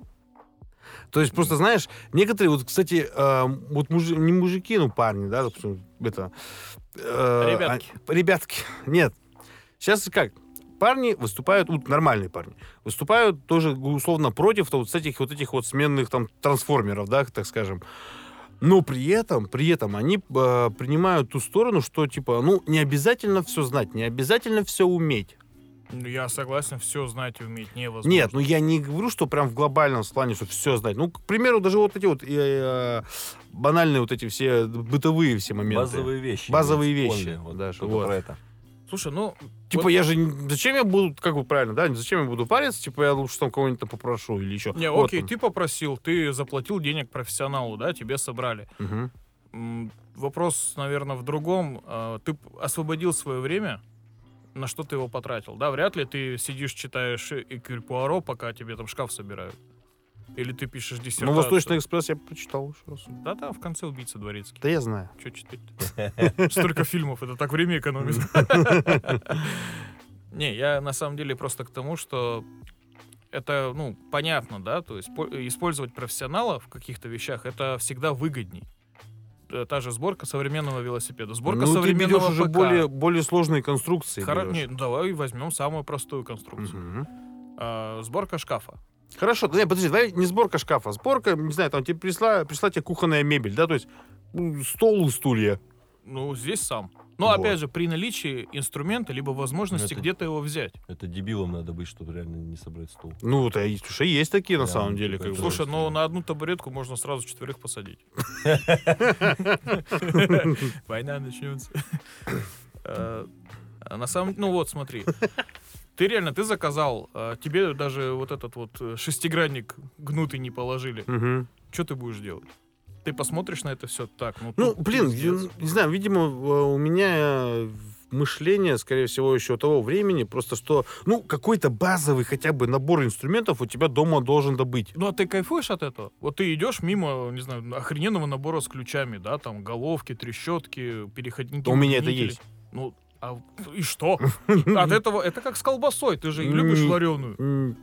То есть просто, знаешь, некоторые, вот, кстати, э, вот мужи- не мужики, ну, парни, да, допустим, это... э, Ребятки. а- ребятки. Нет. Сейчас как? Парни выступают, вот нормальные парни, выступают тоже условно против вот с этих вот этих вот сменных там трансформеров, да, так скажем. Но при этом, при этом они э, принимают ту сторону, что типа, ну, не обязательно все знать, не обязательно все уметь. Ну, Я согласен, все знать и уметь невозможно. Нет, ну я не говорю, что прям в глобальном плане, что все знать. Ну, к примеру, даже вот эти вот э, э, банальные вот эти все бытовые все моменты. Базовые вещи. Базовые вещи, Вот, да, только вот. про это. Слушай, ну... Типа вот- я же... Зачем я буду, как бы правильно, да? Зачем я буду париться? Типа я лучше там кого-нибудь там попрошу или еще. Не, Вот окей, он. ты попросил, ты заплатил денег профессионалу, да, тебе собрали. М, Вопрос, наверное, в другом. А, Ты освободил свое время, на что ты его потратил? Да, вряд ли ты сидишь, читаешь Экюль Пуаро, пока тебе там шкаф собирают. Или ты пишешь Ну, диссертацию. Восточный экспресс я прочитал еще раз. Да-да, в конце убийца дворецкий. Да я знаю. Че читать Столько фильмов, это так время экономит. *laughs* Не, я на самом деле просто к тому, что это, ну, понятно, да, то есть по- использовать профессионала в каких-то вещах, это всегда выгодней. Э, Та же сборка современного велосипеда, сборка ну, ты современного уже ПК. более, более сложные конструкции. Берешь. не, ну, давай возьмем самую простую конструкцию. Мгм. А, сборка шкафа. Хорошо, да, не, подожди, давай не сборка шкафа, сборка, не знаю, там тебе пришла, пришла тебе кухонная мебель, да, то есть стол и стулья. Ну, здесь сам. Но, Вот. опять же, при наличии инструмента, либо возможности Это- где-то его взять. Это дебилом надо быть, чтобы реально не собрать стул. Ну, вот, а слушай, есть такие на Да, самом ну, деле. типа, Как Слушай, ну на одну табуретку можно сразу четверых посадить. *laughs* Война начнется. Э, а На самом ну вот смотри. Ты реально, ты заказал, а тебе даже вот этот вот э, шестигранник гнутый не положили. Мгм. Что ты будешь делать? Ты посмотришь на это все так, ну, Ну, блин, пиздец. не знаю, видимо, э, у меня э, мышление, скорее всего, еще того времени, просто что, ну, какой-то базовый хотя бы набор инструментов у тебя дома должен добыть. Ну, а ты кайфуешь от этого? Вот ты идешь мимо, не знаю, охрененного набора с ключами, да, там головки, трещотки, переходники. У меня это есть. Ну, а и что? От *laughs* этого, это как с колбасой, ты же любишь вареную.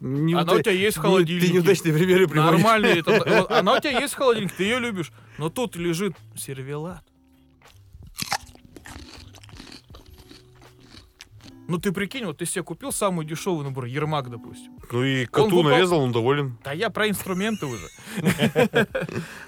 Не *laughs* Она у тебя есть в холодильнике. Ты неудачные примеры приводишь. Нормальный, это, она у тебя есть в холодильнике, ты ее любишь. Но тут лежит сервелат. Ну ты прикинь, вот ты себе купил самый дешевый набор, Ермак, допустим. Ну и коту выпал- нарезал, он доволен. Да я про инструменты уже. *laughs*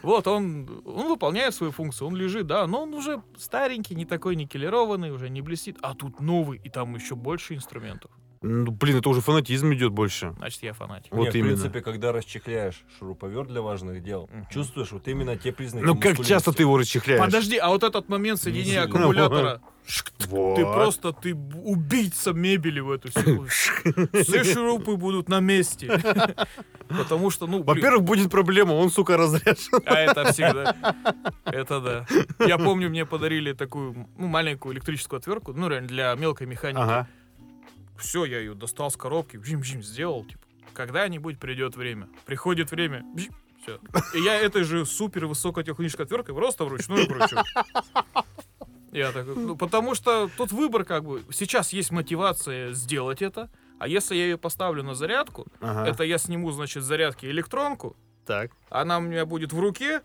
Вот, он, он выполняет свою функцию, он лежит, да, но он уже старенький, не такой никелированный, уже не блестит. А тут новый, и там еще больше инструментов. Ну, блин, это уже фанатизм идет больше. Значит, я фанатик. Вот Не, в именно. принципе, когда расчехляешь шуруповерт для важных дел, Мгм. чувствуешь вот именно те признаки Ну как часто ты его расчехляешь? Подожди, а вот этот момент соединения аккумулятора, *laughs* Вот. ты просто, ты убийца мебели в эту секунду. *laughs* Все шурупы будут на месте. *laughs* Потому что, ну, блин, Во-первых, будет проблема, он, сука, разряжен. А это всегда. Это да. Я помню, мне подарили такую ну, маленькую электрическую отвертку, ну, реально, для мелкой механики. Ага. Все, я ее достал с коробки, бжим-бжим сделал, типа, когда-нибудь придет время. Приходит время, все. И я этой же супер высокотехнической отверткой просто вручную кручу. Я такой, ну, потому что тут выбор как бы, сейчас есть мотивация сделать это, а если я ее поставлю на зарядку, Ага. это я сниму, значит, с зарядки электронку, Так. она у меня будет в руке,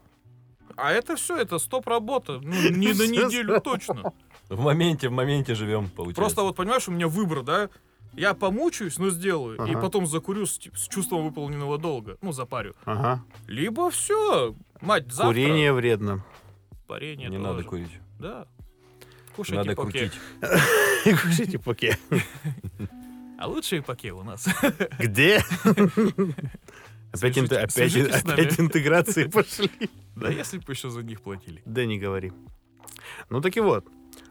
а это все, это стоп работа. Ну, *laughs* не на неделю точно. В моменте, в моменте живем, получается. Просто вот, понимаешь, у меня выбор, да? Я помучаюсь, но сделаю. И Ага. потом закурю с, с чувством выполненного долга. Ну, запарю. Ага. Либо все, мать, завтра. Курение вредно. Парение не тоже. надо курить. Да. Кушайте Надо поке. крутить. *laughs* Кушайте поке. *laughs* А лучшие поке у нас. *laughs* Где? Опять, опять, опять интеграции пошли. Да если бы еще за них платили. Да не говори. Ну так и вот.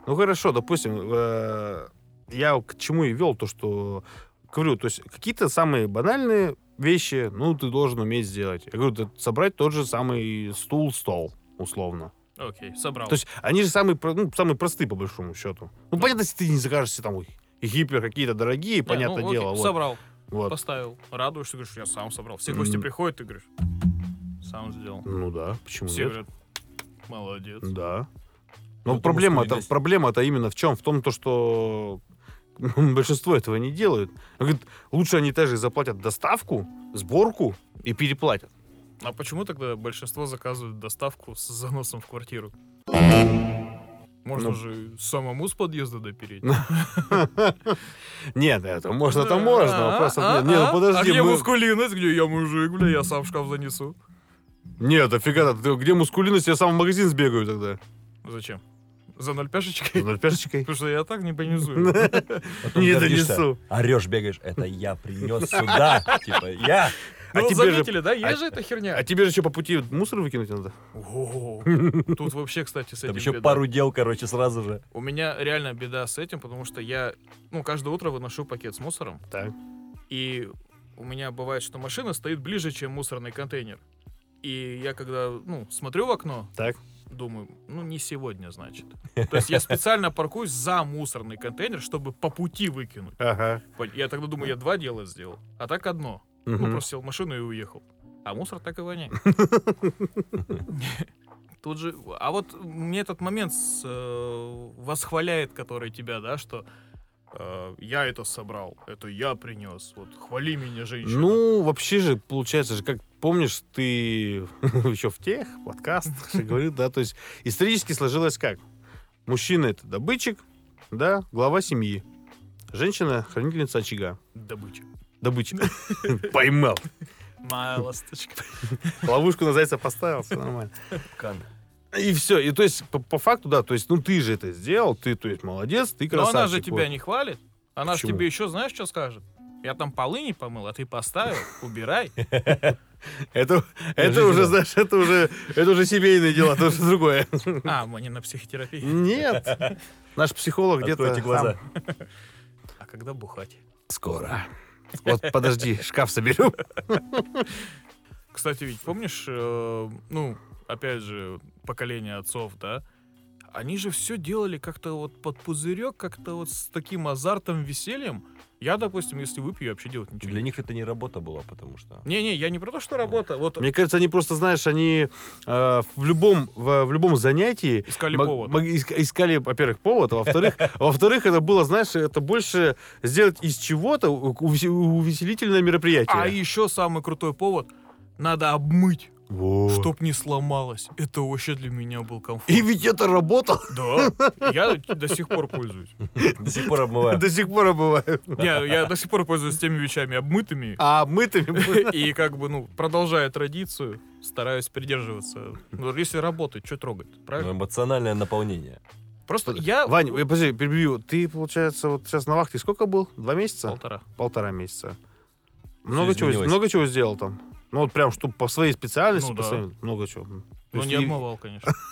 Ну хорошо, допустим, э, я к чему и вел то, что говорю, то есть какие-то самые банальные вещи, ну ты должен уметь сделать. Я говорю, собрать тот же самый стул, стол, условно. Окей, собрал. То есть они же самые, ну, самые простые по большому счету. Ну понятно, если ты не закажешь себе там гипер какие-то дорогие, Не, понятное ну, окей, дело. вот. Собрал, Вот. поставил. Радуешься, говоришь, я сам собрал. Все гости М. приходят, ты говоришь, сам сделал. Ну да, почему Все нет? говорят, молодец. Да. Ну, Но проблема-то, проблема-то именно в чем? В том, то, что *laughs* большинство этого не делают. Говорит, лучше они даже заплатят доставку, сборку и переплатят. А почему тогда большинство заказывают доставку с заносом в квартиру? Можно Ну. же самому с подъезда допереть. *laughs* Нет, это можно, это А, можно. А, от- Не, ну а? подожди. А где мускулинность? Где я мужик, бля, я сам в шкаф занесу. Нет, офига, где мускулинность, я сам в магазин сбегаю тогда. Зачем? За ноль пешечкой? Ноль пешечкой. Потому что я так не понизую. *laughs* Не донесу. Орешь, бегаешь. Это я принес сюда. Типа, я. А Ну, тебе же- заметили, да? а- Есть же эта херня. А тебе же что, по пути мусор выкинуть надо? О, Тут вообще, кстати, с Там этим еще беда. пару дел, короче, сразу же. У меня реально беда с этим, потому что я, ну, каждое утро выношу пакет с мусором, Так. и у меня бывает, что машина стоит ближе, чем мусорный контейнер. И я когда, ну, смотрю в окно, Так. Думаю, ну, не сегодня, значит. *laughs* То есть я специально паркуюсь за мусорный контейнер, чтобы по пути выкинуть. Ага. Я тогда думаю, я два дела сделал, а так одно. Ну, Мгм. просто сел в машину и уехал. А мусор так и воняет. *laughs* Тут же... А вот мне этот момент э, восхваляет, который тебя, да, что я это собрал, это я принес. Вот хвали меня, женщина. Ну, вообще же, получается же, как помнишь, ты *laughs* еще в тех подкастах говорил, да, то есть исторически сложилось как? Мужчина — это добытчик, да, глава семьи. Женщина — хранительница очага. Добыча. Добытчик. *laughs* Поймал. Моя ласточка. Ловушку на зайца поставил, все нормально. Кан. И все. И то есть, по, по факту, да, то есть, ну, ты же это сделал, ты, то есть, молодец, ты Но красавчик. она же тебя вот. не хвалит. Она же тебе еще знаешь, что скажет? Я там полы не помыл, а ты поставил, *laughs* убирай. Это, это уже, знаешь, это уже, это уже семейные дела, это уже другое. А, мы не на психотерапии. Нет. Наш психолог где-то глаза. там. *laughs* А когда бухать? Скоро. Вот, подожди, шкаф соберем. Кстати, ведь помнишь, э, ну, опять же, поколение отцов, да? Они же все делали как-то вот под пузырек, как-то вот с таким азартом, весельем. Я, допустим, если выпью, я вообще делать ничего Для не них это не работа была, потому что... Не-не, я не про то, что работа. Вот Мне кажется, они просто, знаешь, они э, в любом в, в любом занятии искали повод. искали, во-первых, повод, а во-вторых, *laughs* во-вторых, это было, знаешь, это больше сделать из чего-то увеселительное мероприятие. А еще самый крутой повод. Надо обмыть Во. чтоб не сломалось. Это вообще для меня был комфорт. И ведь это работало. Да, я до сих пор пользуюсь. До сих пор обмываю. До сих пор бывает. Не, я до сих пор пользуюсь теми вещами обмытыми. А мытыми были. И как бы, ну, продолжая традицию, стараюсь придерживаться. Ну, если работает, что трогать, Ну, правильно? Эмоциональное наполнение. Просто я... Вань, подожди, перебью. Ты, получается, вот сейчас на вахте сколько был? Два месяца? Полтора. Полтора месяца. Много чего, много чего сделал там? Ну вот прям, чтобы по своей специальности, Ну по да. своей- много чего. Есть не и- обмывал, конечно. *laughs*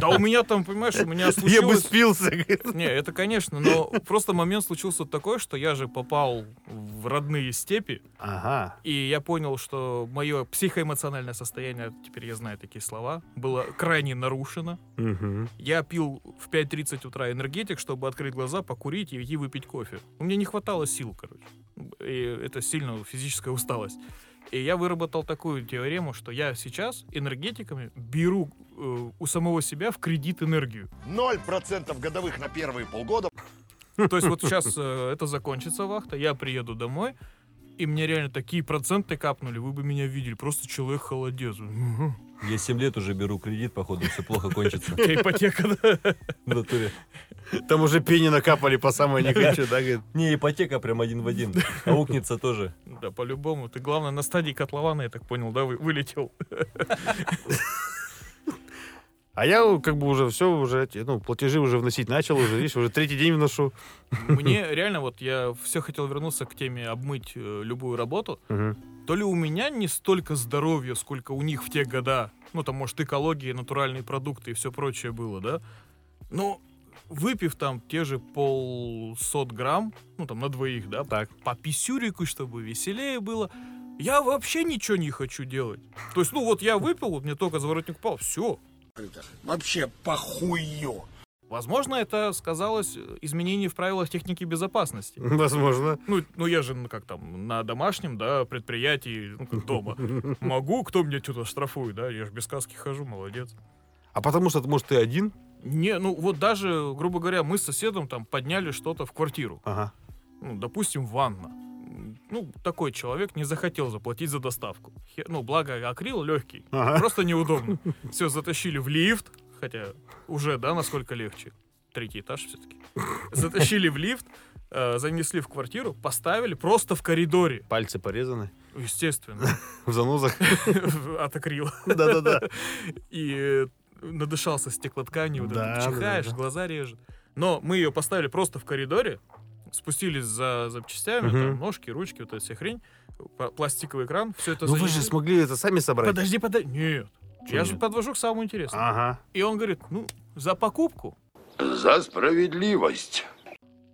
Да у меня там, понимаешь, у меня Я бы случилось... спился. Не, это конечно, но просто момент случился такой, что я же попал в родные степи, Ага. и я понял, что мое психоэмоциональное состояние, теперь я знаю такие слова, было крайне нарушено. Мгм. Я пил в 5.30 утра энергетик, чтобы открыть глаза, покурить и идти выпить кофе. У меня не хватало сил, короче. И это сильно физическая усталость. И я выработал такую теорему, что я сейчас энергетиками беру э, у самого себя в кредит энергию. 0% годовых на первые полгода. То есть вот сейчас э, это закончится вахта, я приеду домой, и мне реально такие проценты капнули, вы бы меня видели, просто человек холодец. Я 7 лет уже беру кредит, походу, все плохо кончится. Ипотека, да. В натуре. Там уже пени накапали по самой не хочу, да, говорит. Не, ипотека прям один в один. Аукнется тоже. Да, по-любому. Ты, главное, на стадии котлована, я так понял, да, вы- вылетел. А я как бы уже все, уже, ну, платежи уже вносить начал, уже, видишь, уже третий день вношу. Мне реально вот я все хотел вернуться к теме обмыть э, любую работу. Мгм. То ли у меня не столько здоровья, сколько у них в те года. Ну, там, может, экология, натуральные продукты и все прочее было, да? Но выпив там те же полсот грамм, ну, там, на двоих, да, Так. по писюрику, чтобы веселее было, я вообще ничего не хочу делать. То есть, ну, вот я выпил, вот мне только заворотник упал, все. Вообще похую. Возможно, это сказалось э, изменение в правилах техники безопасности. Возможно. Ну, ну я же, ну, как там, на домашнем, да, предприятии, ну, как дома. *laughs* Могу, кто меня что-то штрафует, да? Я же без каски хожу, молодец. А потому что, может, ты один? Не, ну вот даже, грубо говоря, мы с соседом там подняли что-то в квартиру. Ага. Ну, допустим, ванна. Ну, такой человек не захотел заплатить за доставку. Ну, благо, акрил легкий. Ага. Просто неудобно. Все, затащили в лифт, хотя уже, да, насколько легче. Третий этаж все-таки. Затащили в лифт, э, занесли в квартиру, поставили просто в коридоре. Пальцы порезаны. Естественно. *laughs* В занозах. *laughs* От акрила. Да-да-да. И э, надышался стеклотканью, Да, чихаешь, глаза режет. Но мы ее поставили просто в коридоре, спустились за запчастями, Мгм. там, ножки, ручки, вот эта вся хрень, пла- пластиковый экран, все это Ну вы же смогли это сами собрать. Подожди, подожди. Нет. Я же подвожу к самому интересному. Ага. И он говорит, ну, за покупку. За справедливость.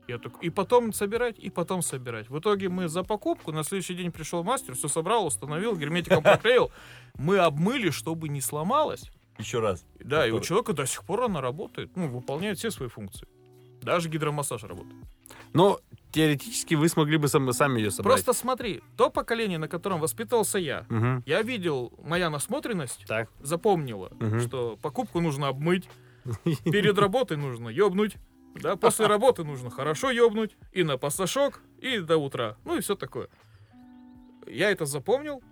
Я так, и потом собирать, и потом собирать. В итоге мы за покупку, на следующий день пришел мастер, все собрал, установил, герметиком проклеил. Мы обмыли, чтобы не сломалось. Еще раз. Да, и у человека до сих пор она работает, ну, выполняет все свои функции. Даже гидромассаж работает. Но теоретически вы смогли бы сам- сами ее собрать. Просто смотри, то поколение, на котором воспитывался я, Мгм. я видел, моя насмотренность Так. запомнила, Мгм. что покупку нужно обмыть, *laughs* перед работой нужно ёбнуть, да, после *laughs* работы нужно хорошо ёбнуть, и на пассажок, и до утра, ну и все такое. Я это запомнил,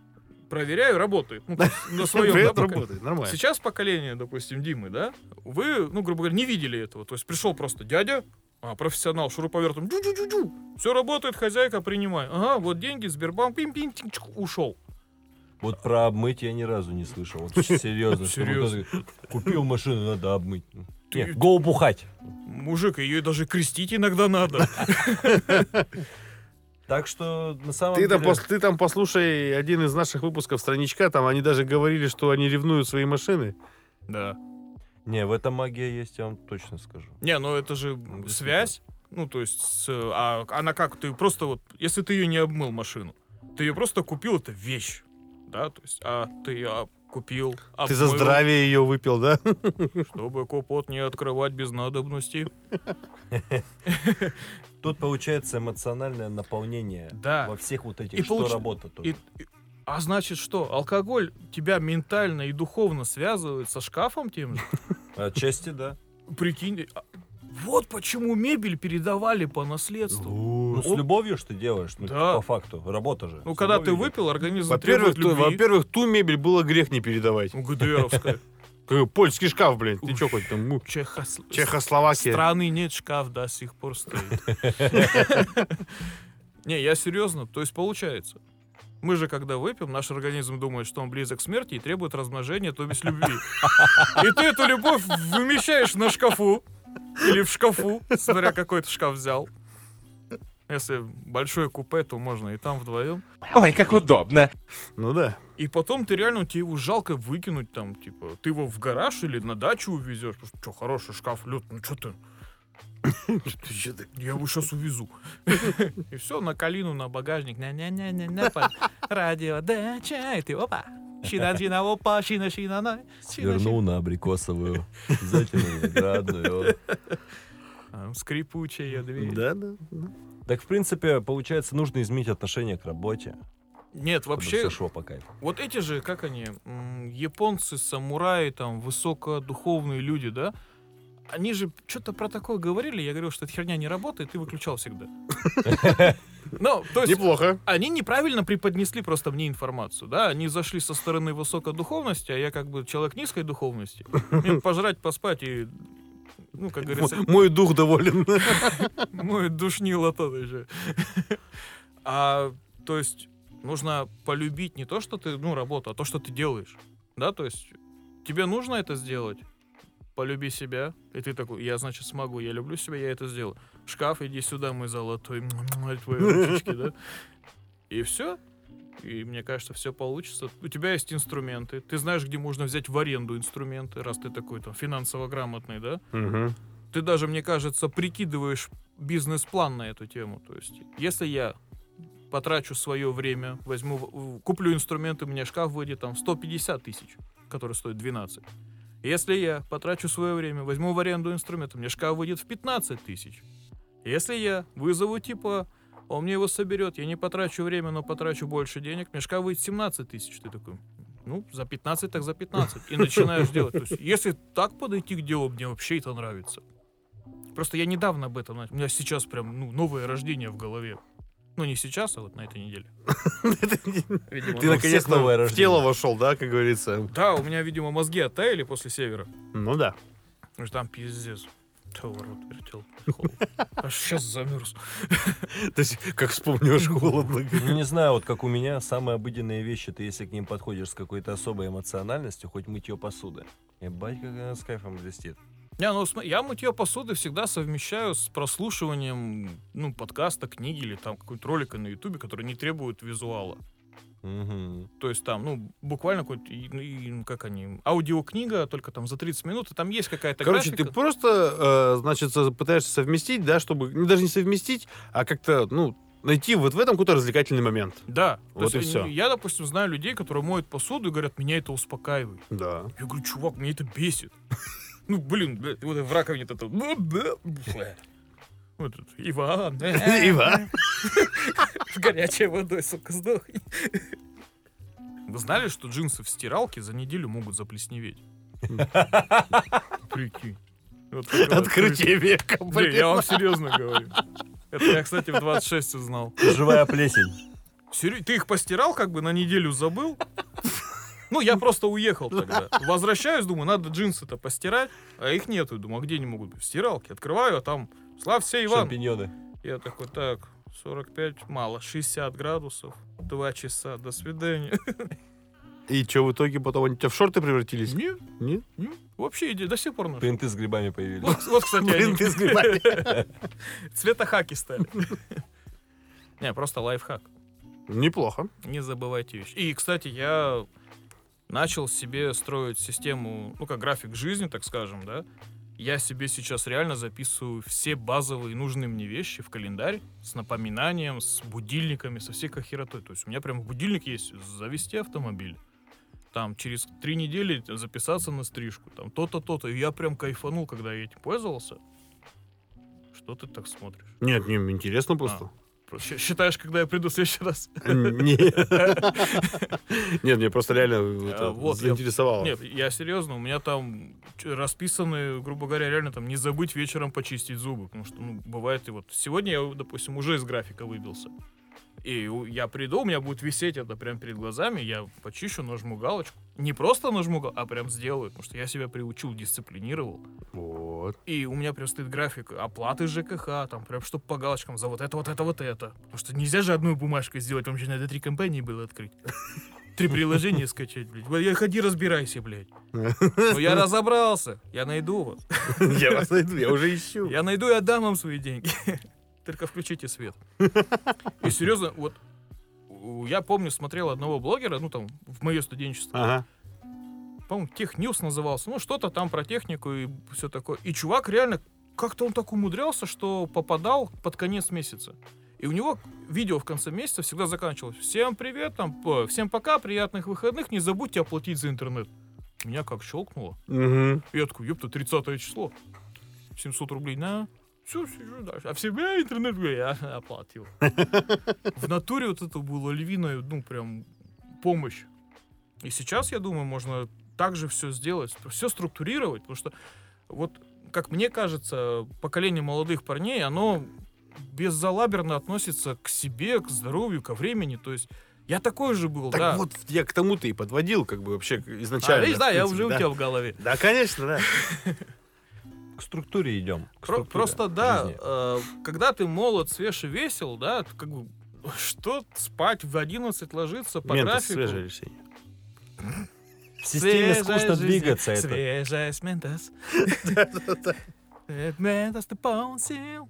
проверяю, работает. Ну, на *laughs* своем, да, работает, нормально. Сейчас поколение, допустим, Димы, да, вы, ну, грубо говоря, не видели этого. То есть пришел просто дядя, а, профессионал, шуруповертом, джу-джу-джу-джу, все работает, хозяйка, принимай. Ага, вот деньги, Сбербанк, пим пим ушел. Вот про обмыть я ни разу не слышал. Вот серьезно. Серьезно. Купил машину, надо обмыть. Ты- Нет, го бухать. Мужик, ее даже крестить иногда надо. Так что на самом Ты там, деле... пос- ты там послушай один из наших выпусков страничка, там они даже говорили, что они ревнуют свои машины. Да. Не, в этом магия есть, я вам точно скажу. Не, ну это же действительно. связь. Ну, то есть, с, а она как? Ты просто вот, если ты ее не обмыл машину, ты ее просто купил, это вещь. Да, то есть, а ты ее купил, Ты за обмыл, здравие ее выпил, да? Чтобы капот не открывать без надобности. Тут получается эмоциональное наполнение Да. во всех вот этих, И что получ- работа и- а значит что? Алкоголь тебя ментально и духовно связывает со шкафом тем же? *laughs* Отчасти, да. Прикинь, а, вот почему мебель передавали по наследству. Ну, с любовью что делаешь? Ну, Да. по факту. Работа же. Ну, С когда ты выпил, организм Во-первых, требует ту, любви. во-первых, ту мебель было грех не передавать. Ну, ГДРовская. Какой *laughs* Польский шкаф, блин. Ты чё хоть там? ну, Чехос- Чехословакия. Страны нет, шкаф до сих пор стоит. *laughs* Не, я серьезно. То есть получается. Мы же, когда выпьем, наш организм думает, что он близок к смерти и требует размножения, то без любви. И ты эту любовь вымещаешь на шкафу. Или в шкафу, смотря какой ты шкаф взял. Если большое купе, то можно и там вдвоем. Ой, как удобно. Ну да. И потом ты реально, тебе его жалко выкинуть там, типа, ты его в гараж или на дачу увезешь. Что, хороший шкаф, лед, ну что ты? Я его сейчас увезу. И все, на калину, на багажник. Радио, дача, и ты, опа. Шина, шина, опа, шина, шина, на. Свернул на абрикосовую, затем виноградную. *laughs* Скрипучая дверь. Да, да. да. Так, в принципе, получается, нужно изменить отношение к работе. Нет, вообще, всё шло по кайфу. вот эти же, как они, японцы, самураи, там, высокодуховные люди, да, они же что-то про такое говорили, я говорил, что эта херня не работает, и выключал всегда. *laughs* Ну, то есть, Неплохо. они неправильно преподнесли просто мне информацию, да, они зашли со стороны высокой духовности, а я как бы человек низкой духовности, мне пожрать, поспать и, ну, как говорится, Мой дух доволен. *laughs* мой душнило тот еще. А, то есть, нужно полюбить не то, что ты, ну, работу, а то, что ты делаешь. Да, то есть, тебе нужно это сделать, полюби себя, и ты такой, я, значит, смогу, я люблю себя, я это сделаю. Шкаф, иди сюда, мой золотой, твои *laughs* ручечки, да? И все. И мне кажется, все получится. У тебя есть инструменты. Ты знаешь, где можно взять в аренду инструменты, раз ты такой там финансово грамотный, да? Мгм. ты даже, мне кажется, прикидываешь бизнес-план на эту тему. То есть, если я потрачу свое время, возьму, куплю инструменты, у меня шкаф выйдет там 150 тысяч, который стоит 12. Если я потрачу свое время, возьму в аренду инструменты, мне шкаф выйдет в 15 тысяч. Если я вызову типа, он мне его соберет, я не потрачу время, но потрачу больше денег, мне шкаф выйдет 17 тысяч. Ты такой, ну, за 15 так за 15. И начинаешь делать. То есть, если так подойти к делу, мне вообще это нравится. Просто я недавно об этом. У меня сейчас прям ну, новое рождение в голове. Ну, не сейчас, а вот на этой неделе. *laughs* Видимо, Ты ну, наконец-то новое в тело вошел, да, как говорится. Да, у меня, видимо, мозги оттаяли после севера. Ну да. Потому что там пиздец. То ворот вертел. *laughs* Аж сейчас замерз. То есть, как вспомнишь, *laughs* холодно. Ну, не знаю, вот как у меня, самые обыденные вещи, ты если к ним подходишь с какой-то особой эмоциональностью, хоть мытье посуды. Ебать, как она с кайфом блестит. Не, ну я мытье посуды всегда совмещаю с прослушиванием ну, подкаста, книги или там какой-то ролика на ютубе, который не требует визуала. Мгм. То есть там, ну, буквально какой-то, и, ну, как они, аудиокнига, только там за 30 минут, и там есть какая-то Короче, ты графика. просто, э, значит, пытаешься совместить, да, чтобы, ну, даже не совместить, а как-то, ну, найти вот в этом какой-то развлекательный момент. Да. Вот и ну, Я, допустим, знаю людей, которые моют посуду и говорят, меня это успокаивает. Да. Я говорю, чувак, мне это бесит. Ну, блин, блядь, вот в раковине это... Вот тут, Иван. *laughs* Иван. С *laughs* горячей водой, сука, сдохни. Вы знали, что джинсы в стиралке за неделю могут заплесневеть? Прикинь. Вот Открытие века, блин. я вам серьезно говорю. Это я, кстати, в 26 узнал. Живая плесень. Ты их постирал, как бы на неделю забыл? Ну, я просто уехал тогда. Возвращаюсь, думаю, надо джинсы-то постирать, а их нету. Думаю, а где они могут быть? В стиралке. Открываю, а там, славься, Иван. Шампиньоны. Я такой, так, 45 мало, 60 градусов, 2 часа, до свидания. И что, в итоге потом они у тебя в шорты превратились? Нет, Нет? нет, вообще иди, до сих пор ношу. Принты с грибами появились. Вот, вот, кстати, *laughs* Блин, они. с грибами. *laughs* Цвета хаки стали. *laughs* Не, просто лайфхак. Неплохо. Не забывайте вещи. И, кстати, я начал себе строить систему, ну, как график жизни, так скажем, да. Я себе сейчас реально записываю все базовые нужные мне вещи в календарь с напоминанием, с будильниками, со всей херотой. То есть у меня прям будильник есть завести автомобиль. Там через три недели записаться на стрижку, там то-то, то-то. И я прям кайфанул, когда я этим пользовался. Что ты так смотришь? Нет, не, интересно просто. Считаешь, когда я приду в следующий раз? Нет, *laughs* Нет, мне просто реально А, вот, заинтересовало. Нет, я серьезно, у меня там расписаны, грубо говоря, реально там не забыть вечером почистить зубы, потому что, ну, бывает и вот сегодня я, допустим, уже из графика выбился. И я приду, у меня будет висеть это прямо перед глазами, я почищу, нажму галочку. Не просто нажму а прям сделаю, потому что я себя приучил, дисциплинировал. Вот. И у меня прям стоит график оплаты ЖКХ, там прям чтоб по галочкам за вот это, вот это, вот это. Потому что нельзя же одной бумажкой сделать, вам же надо три компании было открыть. *laughs* Три приложения скачать, блядь. Я ходи разбирайся, блядь. Ну я *laughs* разобрался, я найду вас. Я вас найду, я уже ищу. Я найду и отдам вам свои деньги. *laughs* Только включите свет. И серьезно, вот я помню, смотрел одного блогера, ну там, в мое студенчество, Ага. по-моему, Техньюз назывался, ну что-то там про технику и все такое. И чувак реально, как-то он так умудрялся, что попадал под конец месяца. И у него видео в конце месяца всегда заканчивалось. Всем привет, там, всем пока, приятных выходных, не забудьте оплатить за интернет. Меня как щелкнуло. И я такой, ёпта, 30 число. 700 рублей на... Все, сижу дальше. А все, бля, интернет, я *laughs* оплатил. В натуре вот это было львиная, ну, прям, помощь. И сейчас, я думаю, можно также все сделать, все структурировать, потому что вот, как мне кажется, поколение молодых парней, оно беззалаберно относится к себе, к здоровью, ко времени, то есть я такой же был, Так да. вот, я к тому-то и подводил, как бы вообще А, изначально. видишь, да, в я принципе, уже у да. тебя в голове. Да, конечно, да. *laughs* К структуре идем. к Про- структуре просто да, жизни. э, когда ты молод, свеж и весел, да, как бы что спать в 11 ложиться по Ментос графику. свежий, Алексей. *laughs* В системе Свежая скучно жизнь, двигаться. Это. Свежая с Ментос. Э, Ментос, ты полон сил.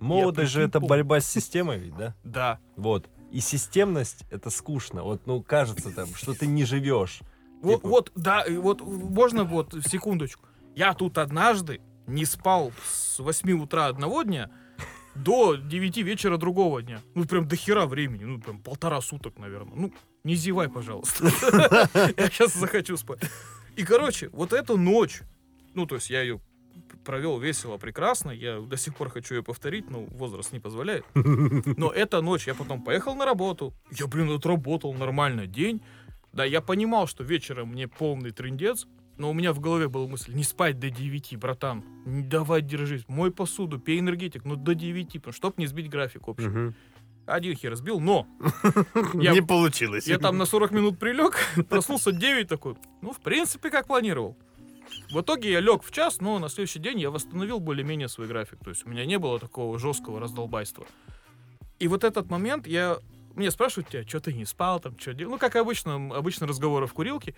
Молодость же прикинь, это пом- борьба с системой ведь, да? Да. Вот. И системность это скучно. Вот, ну, кажется там, что ты не живешь. Вот, Типа- вот, да, и вот можно вот секундочку. Я тут однажды не спал с 8 утра одного дня до 9 вечера другого дня. Ну, прям до хера времени. Ну, прям полтора суток, наверное. Ну, не зевай, пожалуйста. *laughs* Я сейчас захочу спать. И, короче, вот эту ночь, ну, то есть я ее провел весело, прекрасно. Я до сих пор хочу ее повторить, но возраст не позволяет. Но эта ночь я потом поехал на работу. Я, блин, отработал нормально день. Да, я понимал, что вечером мне полный трындец, но у меня в голове была мысль, не спать до 9, братан. Не давай держись. Мой посуду, пей энергетик, но до 9, потому чтоб не сбить график общий. Мгм. Один хер сбил, но *laughs* я, Не получилось. я там на 40 минут прилег, *laughs* проснулся 9 такой. Ну, в принципе, как планировал. В итоге я лег в час, но на следующий день я восстановил более-менее свой график. То есть у меня не было такого жесткого раздолбайства. И вот этот момент я... Мне спрашивают тебя, что ты не спал, там, что делал. Ну, как обычно, обычно разговоры в курилке.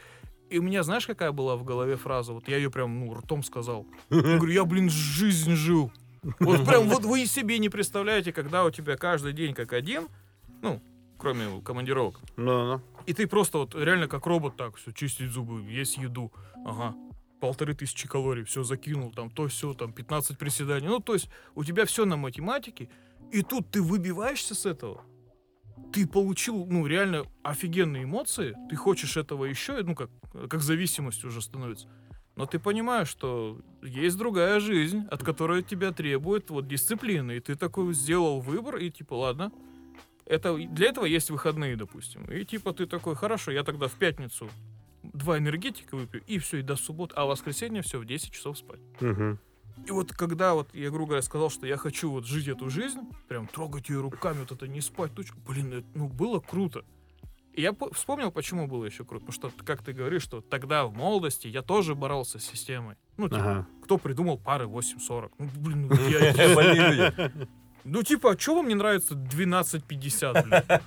И у меня, знаешь, какая была в голове фраза? Вот я ее прям, ну, ртом сказал. Я говорю, я, блин, жизнь жил. Вот прям, вот вы и себе не представляете, когда у тебя каждый день как один, ну, кроме командировок, Ну-ну. и ты просто вот реально как робот так, все, чистить зубы, есть еду, ага, полторы тысячи калорий, все закинул, там то все, там 15 приседаний. Ну, то есть у тебя все на математике, и тут ты выбиваешься с этого. Ты получил, ну, реально офигенные эмоции, ты хочешь этого еще, ну, как, как зависимость уже становится. Но ты понимаешь, что есть другая жизнь, от которой от тебя требует вот дисциплины, и ты такой сделал выбор, и типа, ладно, это, для этого есть выходные, допустим. И типа ты такой, хорошо, я тогда в пятницу два энергетика выпью, и все, и до субботы, а в воскресенье все, в 10 часов спать. Мгм. И вот когда вот я, грубо говоря, сказал, что я хочу вот жить эту жизнь, прям трогать ее руками, вот это не спать, точку, блин, это, ну, было круто. И я по- вспомнил, почему было еще круто. Потому что, как ты говоришь, что тогда в молодости я тоже боролся с системой. Ну, типа, Ага. кто придумал пары 8.40? Ну, блин, *laughs* ну, я- ну, типа, а чего вам не нравится 12.50, блин? *laughs*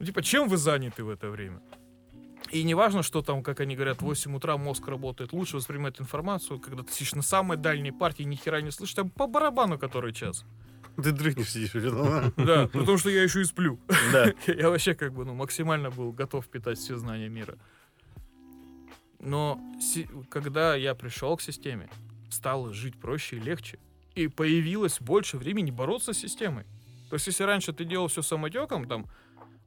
Ну, типа, чем вы заняты в это время? И не важно, что там, как они говорят, в 8 утра мозг работает лучше, воспринимает информацию, когда ты сидишь на самой дальней партии, ни хера не слышишь, там по барабану который час. Ты дрыхнешь, сидишь. ну, *laughs* Да, потому что я еще и сплю. Да. *laughs* Я вообще как бы, ну, максимально был готов питать все знания мира. Но когда я пришел к системе, стало жить проще и легче. И появилось больше времени бороться с системой. То есть, если раньше ты делал все самотеком, там,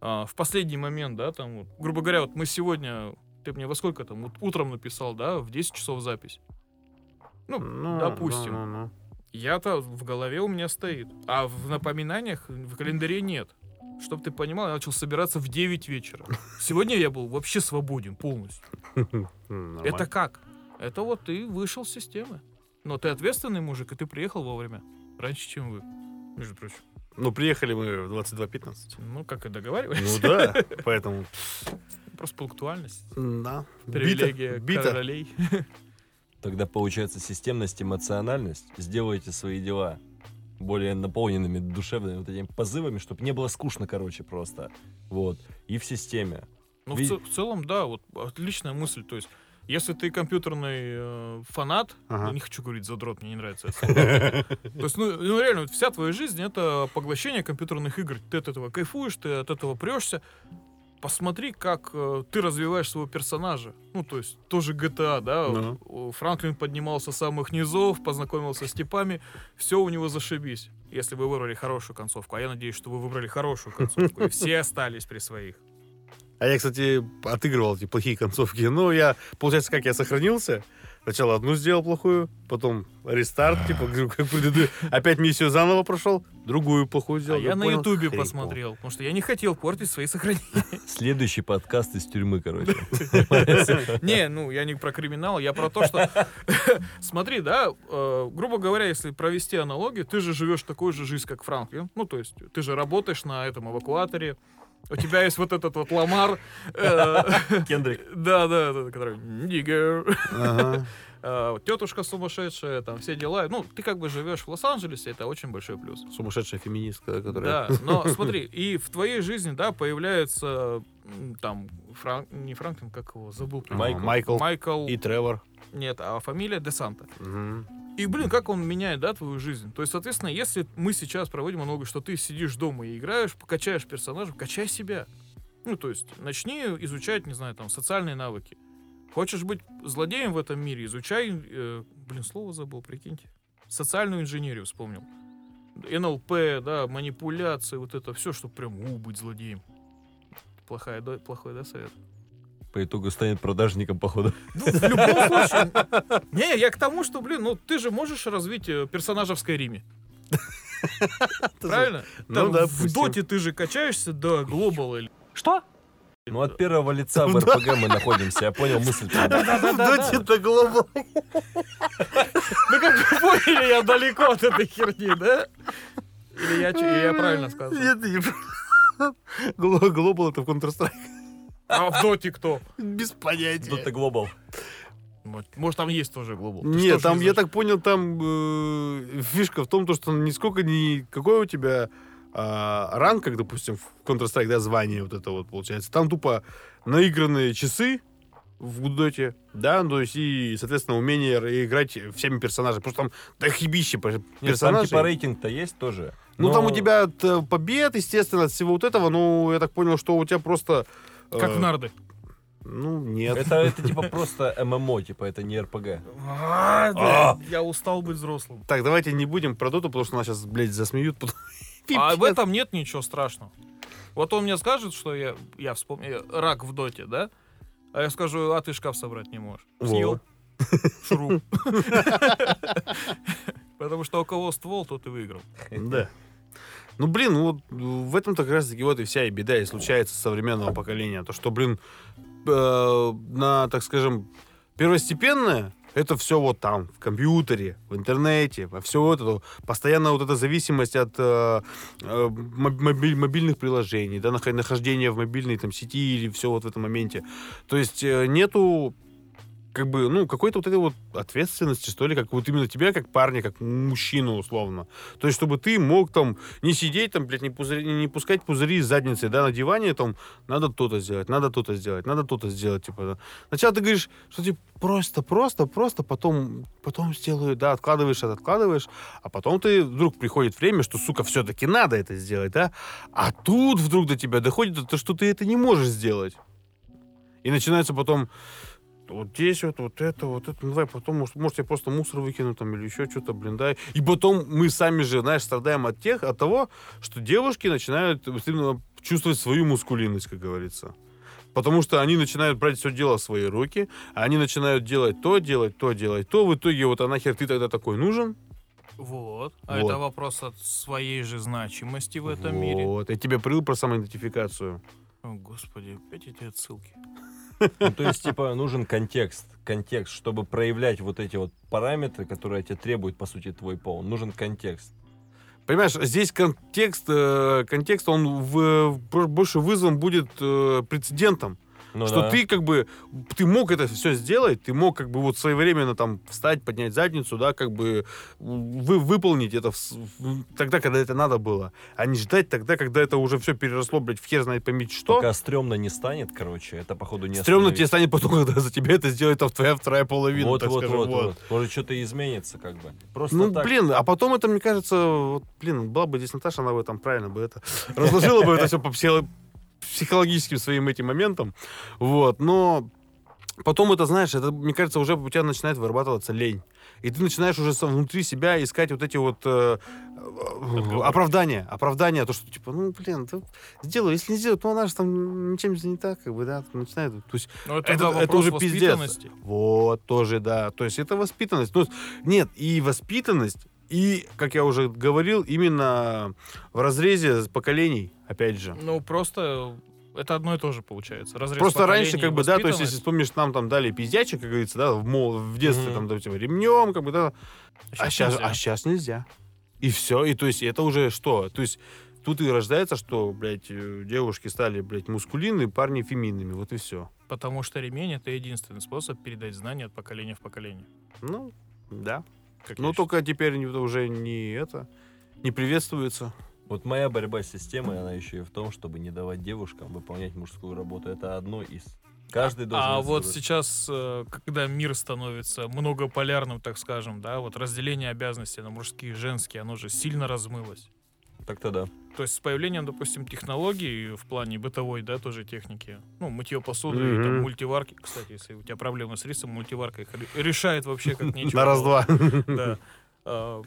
а, в последний момент, да, там, вот, грубо говоря, вот мы сегодня, ты мне во сколько там, вот утром написал, да, в 10 часов запись. Ну, Ну, допустим. ну, ну, ну. Я-то в голове у меня стоит, а в напоминаниях в календаре нет. Чтоб ты понимал, я начал собираться в 9 вечера. Сегодня я был вообще свободен полностью. Это как? Это вот ты вышел с системы. Но ты ответственный мужик, и ты приехал вовремя. Раньше, чем вы, между прочим. Ну, приехали мы в 22.15. Ну, как и договаривались. Ну да, *laughs* поэтому... Просто пунктуальность. Да. Привилегия Бита. королей. *laughs* Тогда получается системность, эмоциональность. Сделайте свои дела более наполненными душевными вот этими позывами, чтобы не было скучно, короче, просто. Вот. И в системе. Ну, в, Ви- ц- в целом, да, вот отличная мысль. То есть, если ты компьютерный э, фанат, Ага. я не хочу говорить задрот, мне не нравится это слово. *laughs* То есть, ну, ну, реально, вся твоя жизнь это поглощение компьютерных игр. Ты от этого кайфуешь, ты от этого прешься. Посмотри, как э, ты развиваешь своего персонажа. Ну, то есть, тоже GTA, да. О, Франклин поднимался с самых низов, познакомился с типами. Все у него зашибись. Если вы выбрали хорошую концовку. А я надеюсь, что вы выбрали хорошую концовку. И все остались при своих. А я, кстати, отыгрывал эти плохие концовки. Ну, я, получается, как я сохранился. Сначала одну сделал плохую, потом рестарт, типа, как предыдущую. Опять миссию заново прошел, другую плохую А сделал. я на Ютубе посмотрел, потому что я не хотел портить свои сохранения. *laughs* Следующий подкаст из тюрьмы, короче. *laughs* Не, ну, я не про криминал, я про то, что... *laughs* Смотри, да, э, грубо говоря, если провести аналогию, ты же живешь такой же жизнь, как Франклин. Ну, то есть, ты же работаешь на этом эвакуаторе, у тебя есть вот этот вот ламар. э, Кендрик. *laughs* Да, да, который... «Нигер». Э, *laughs* Тетушка сумасшедшая, там все дела. Ну, ты как бы живешь в Лос-Анджелесе, это очень большой плюс. Сумасшедшая феминистка, которая... Да, но *laughs* смотри, и в твоей жизни, да, появляется м, там Фран... не Франклин, как его, забыл. А, Майкл. Майкл. Майкл. И Тревор. Нет, а фамилия Десанта. Мгм. И, блин, как он меняет, да, твою жизнь. То есть, соответственно, если мы сейчас проводим много, что ты сидишь дома и играешь, покачаешь персонажа, качай себя. Ну, то есть, начни изучать, не знаю, там, социальные навыки. Хочешь быть злодеем в этом мире, изучай, э, блин, слово забыл, прикиньте. Социальную инженерию вспомнил. НЛП, да, манипуляции, вот это все, чтобы прям у, быть злодеем. Плохая, да, плохой, да, совет? По итогу станет продажником, походу. Ну, в любом случае. Не, я к тому, что, блин, ну ты же можешь развить э, персонажа в Скайриме. *laughs* Правильно? Ну да, в доте ты же качаешься до глобала. или- Ну, от первого лица в РПГ мы находимся. Я понял мысль. В доте это глобал. Ну как вы поняли, я далеко от этой херни, да? Или я, правильно сказал? Нет, не *laughs* Глобал это в Counter-Strike. А в доте кто? Без понятия. Дота Глобал. Может, там есть тоже глобал. Нет, там, не я так понял, там э, фишка в том, то, что нисколько не... Какой у тебя а, ранг, как, допустим, в Counter-Strike, да, звание вот это вот получается. Там тупо наигранные часы в доте, да, то есть и, соответственно, умение играть всеми персонажами. Потому что там дохибище пер- Нет, там персонажей. типа рейтинг-то есть тоже. Ну, Но там у тебя от э, побед, естественно, от всего вот этого, ну, я так понял, что у тебя просто... э, Как в нарды. Ну, нет. Это, это типа просто ММО, типа это не РПГ. А, да, Я устал быть взрослым. Так, давайте не будем про доту, потому что нас сейчас, блядь, засмеют. потом. *laughs* А в этом нет ничего страшного. Вот он мне скажет, что я, я вспомню, рак в доте, да? А я скажу, а ты шкаф собрать не можешь. Съел. *laughs* Шуруп. *laughs* Потому что у кого ствол, тот и выиграл. Да. Ну, блин, ну вот в этом-то как раз-таки вот и вся и беда и случается современного поколения. То, что, блин, э, на, так скажем, первостепенное, это все вот там, в компьютере, в интернете, во все вот это. Постоянно вот эта зависимость от э, э, моб- мобиль- мобильных приложений, да, нах- нахождения в мобильной там сети или все вот в этом моменте. То есть э, нету как бы, ну, какой-то вот этой вот ответственности, что ли, как вот именно тебя, как парня, как мужчину, условно. То есть, чтобы ты мог там не сидеть там, блядь, не, пузыри- не пускать пузыри из задницы, да, на диване, там, надо то-то сделать, надо то-то сделать, надо то-то сделать, типа, да. Сначала ты говоришь, что типа просто, просто, просто, потом, потом сделаю, да, откладываешь, откладываешь, а потом ты, вдруг приходит время, что, сука, все-таки надо это сделать, да, а тут вдруг до тебя доходит, то, что ты это не можешь сделать. И начинается потом, вот здесь вот, вот это, вот это, ну давай потом, может, может я просто мусор выкину там или еще что-то, блин, да. И потом мы сами же, знаешь, страдаем от тех, от того, что девушки начинают вот чувствовать свою мускулинность, как говорится. Потому что они начинают брать все дело в свои руки, а они начинают делать то, делать то, делать то. В итоге вот а нахер ты тогда такой нужен? Вот. А Вот. это вопрос от своей же значимости в этом мире. Вот. Я тебе привил про самоидентификацию. О, господи, опять эти отсылки. Ну, то есть, типа, нужен контекст. Контекст, чтобы проявлять вот эти вот параметры, которые тебе требует, по сути, твой пол. Нужен контекст. Понимаешь, здесь контекст, э, контекст, он в- бо- больше вызван будет э, прецедентом. Ну что да. ты как бы, ты мог это все сделать, ты мог как бы вот своевременно там встать, поднять задницу, да, как бы вы, выполнить это в в- тогда, когда это надо было, а не ждать тогда, когда это уже все переросло, блядь, в хер знает поймите что. Пока стрёмно не станет, короче, это, походу, не Стремно остановить. тебе станет потом, когда за тебя это сделает там твоя вторая половина, Вот, так вот, скажем, вот, вот. вот. Может, что-то изменится, как бы. Просто Ну, так. блин, а потом это, мне кажется, вот, блин, была бы здесь Наташа, она бы там правильно бы это *laughs* разложила бы это все по психологическим своим этим моментам. Вот, но потом это, знаешь, это, мне кажется, уже у тебя начинает вырабатываться лень. И ты начинаешь уже внутри себя искать вот эти вот э, э, оправдания. Оправдания, то, что типа, ну, блин, ты сделай. Если не сделай, то она же там ничем занята, как бы, да, начинает. То есть Но это, это, да, это уже пиздец. Вот, тоже, да. То есть это воспитанность. Ну, нет, и воспитанность, и, как я уже говорил, именно в разрезе поколений, опять же. Ну, просто это одно и то же получается. Разрез Просто раньше, как бы, да, то есть, если вспомнишь, нам там дали пиздячек, как говорится, да, в, мол- в детстве, Мгм. там, допустим, ремнем, как бы, да. А сейчас, нельзя. а щас нельзя. И все. И то есть это уже что? То есть тут и рождается, что, блядь, э, девушки стали, блядь, мускулинные, парни феминными. Вот и все. Потому что ремень это единственный способ передать знания от поколения в поколение. Ну, да. Как я Ну, считаю. только теперь не- уже не это, не приветствуется. Вот моя борьба с системой, она еще и в том, чтобы не давать девушкам выполнять мужскую работу. Это одно из. Каждый должен... А вот сделать. сейчас, э, когда мир становится многополярным, так скажем, да, вот разделение обязанностей на мужские и женские, оно же сильно размылось. Так-то да. То есть с появлением, допустим, технологий в плане бытовой, да, тоже техники, ну, мытье посуды и там мультиварки, кстати, если у тебя проблемы с рисом, мультиварка их ре- решает вообще как *laughs* нечего. На раз-два. Да. А,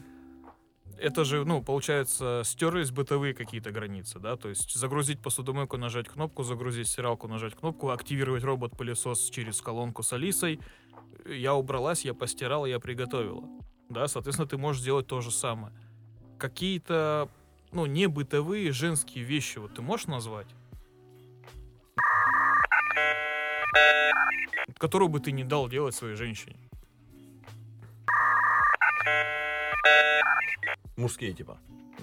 Это же, ну, получается, стерлись бытовые какие-то границы, да, то есть загрузить посудомойку, нажать кнопку, загрузить стиралку, нажать кнопку, активировать робот-пылесос через колонку с Алисой. Я убралась, я постирала, я приготовила. Да, соответственно, ты можешь сделать то же самое. Какие-то, ну, не бытовые женские вещи, вот ты можешь назвать? Которую бы ты не дал делать своей женщине. Мужские типа.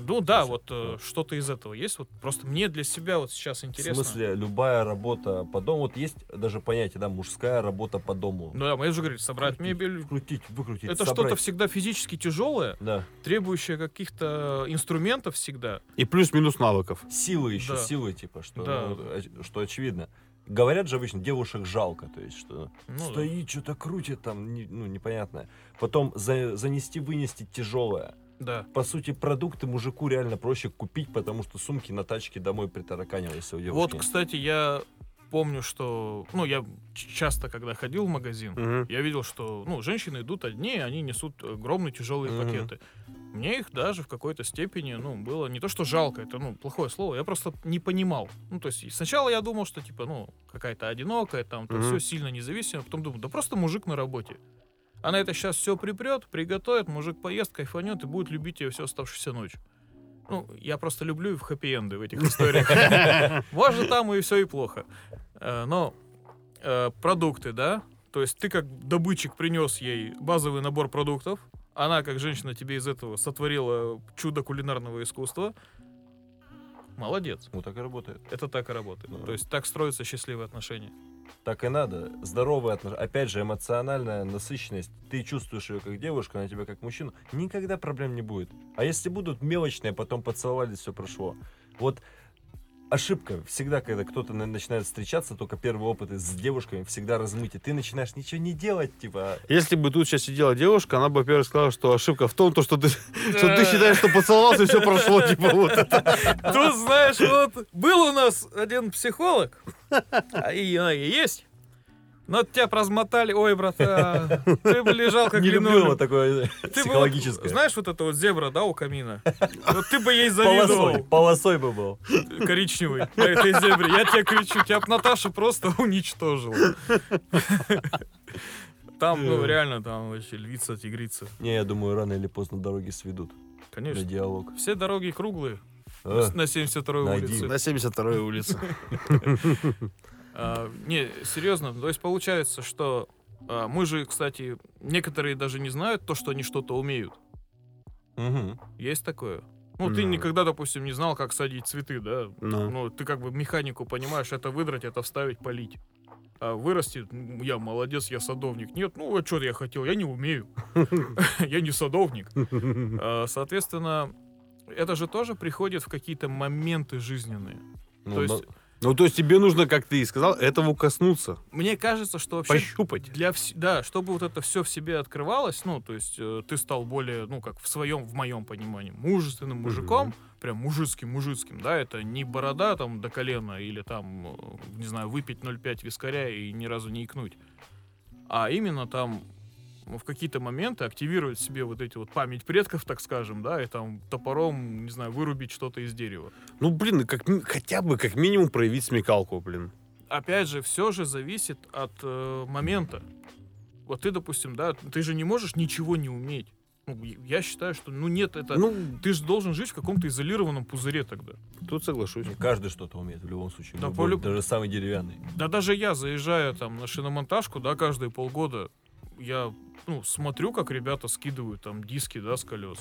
Ну да, вот э, что-то из этого есть. Вот просто мне для себя вот сейчас интересно. В смысле, любая работа по дому. Вот есть даже понятие, да, мужская работа по дому. Ну да, мы же говорили, собрать Вкрутить, мебель. Вкрутить, выкрутить, Это что-то всегда физически тяжелое, Да. требующее каких-то инструментов всегда. И плюс-минус навыков. Силы еще, Да. силы, типа, что, Да. ну, оч- что очевидно. Говорят же обычно, девушек жалко, то есть, что Ну, да. стоит, что-то крутит там, не- ну, непонятное. Потом за- занести, вынести тяжелое. Да. По сути, продукты мужику реально проще купить, потому что сумки на тачке домой притараканились у девушки. Вот, кстати, я помню, что, ну, я часто, когда ходил в магазин, Мгм. я видел, что, ну, женщины идут одни, они несут огромные тяжелые Мгм. пакеты. Мне их даже в какой-то степени, ну, было не то, что жалко, это, ну, плохое слово, я просто не понимал. Ну, то есть сначала я думал, что, типа, ну, какая-то одинокая, там, Мгм. все сильно независимо, потом думаю, да просто мужик на работе. Она это сейчас все припрет, приготовит, мужик поест, кайфанет и будет любить ее всю оставшуюся ночь. Ну, я просто люблю в хэппи-энды в этих историях. *laughs* Может, там и все и плохо. Э, Но э, продукты, да? То есть ты как добытчик принес ей базовый набор продуктов, она, как женщина, тебе из этого сотворила чудо кулинарного искусства. Молодец. Вот так и работает. Это так и работает. Да. То есть так строятся счастливые отношения. Так и надо. Здоровые отношения. Опять же, эмоциональная насыщенность. Ты чувствуешь ее как девушка, она тебя как мужчину. Никогда проблем не будет. А если будут мелочные, потом поцеловались, все прошло. Вот ошибка. Всегда, когда кто-то на- начинает встречаться, только первый опыт с девушками всегда размытие. Ты начинаешь ничего не делать, типа... Если бы тут сейчас сидела девушка, она бы, во-первых, сказала, что ошибка в том, то, что ты, *laughs* что ты считаешь, что поцеловался, и все прошло, *laughs* типа вот это. Тут, знаешь, вот был у нас один психолог, а а, и есть. Но тебя прозмотали, ой, братан, ты бы лежал как не люблю вот такое Ты бы психологическое. вот, знаешь, вот это вот зебра, да, у камина? Вот ты бы ей полосой, завидовал, полосой бы был. коричневый, на этой зебре. Я тебе кричу, тебя б Наташа просто уничтожила. Там, ну, реально, там вообще львица, тигрица. Не, я думаю, рано или поздно дороги сведут на Конечно. диалог. Все дороги круглые. А, На 72-й найди. улице. На 72-й улице. *laughs* А, не, серьезно, то есть получается, что а, мы же, кстати, некоторые даже не знают то, что они что-то умеют. мгм. Есть такое? Ну, ты никогда, допустим, не знал, как садить цветы, да? Ну. Ну, ты как бы механику понимаешь, это выдрать, это вставить, полить. А вырастет, я молодец, я садовник. Нет, ну, а что я хотел, я не умею. *laughs* Я не садовник. *laughs* А, Соответственно, это же тоже приходит в какие-то моменты жизненные. Ну, То есть, Ну, то есть тебе нужно, как ты и сказал, этого коснуться. мне кажется, что вообще Пощупать. для вс- да, чтобы вот это все в себе открывалось, ну, то есть э, ты стал более, ну, как в своем, в моем понимании, мужественным мужиком, прям мужицким, мужицким, да, это не борода там до колена или там, э, не знаю, выпить 0,5 вискаря и ни разу не икнуть, а именно там в какие-то моменты активировать в себе вот эти вот память предков, так скажем, да, и там топором, не знаю, вырубить что-то из дерева. Ну, блин, как, хотя бы, как минимум, проявить смекалку, блин. опять же, все же зависит от э, момента. Вот ты, допустим, да, ты же не можешь ничего не уметь. Ну, я- считаю, что, ну, нет, это... Ну, Ты же должен жить в каком-то изолированном пузыре тогда. тут соглашусь. Не каждый что-то умеет в любом случае. Да, любой, полюб- Даже самый деревянный. Да даже я, заезжая там на шиномонтажку, да, каждые полгода, я, ну, смотрю, как ребята скидывают там диски, да, с колес.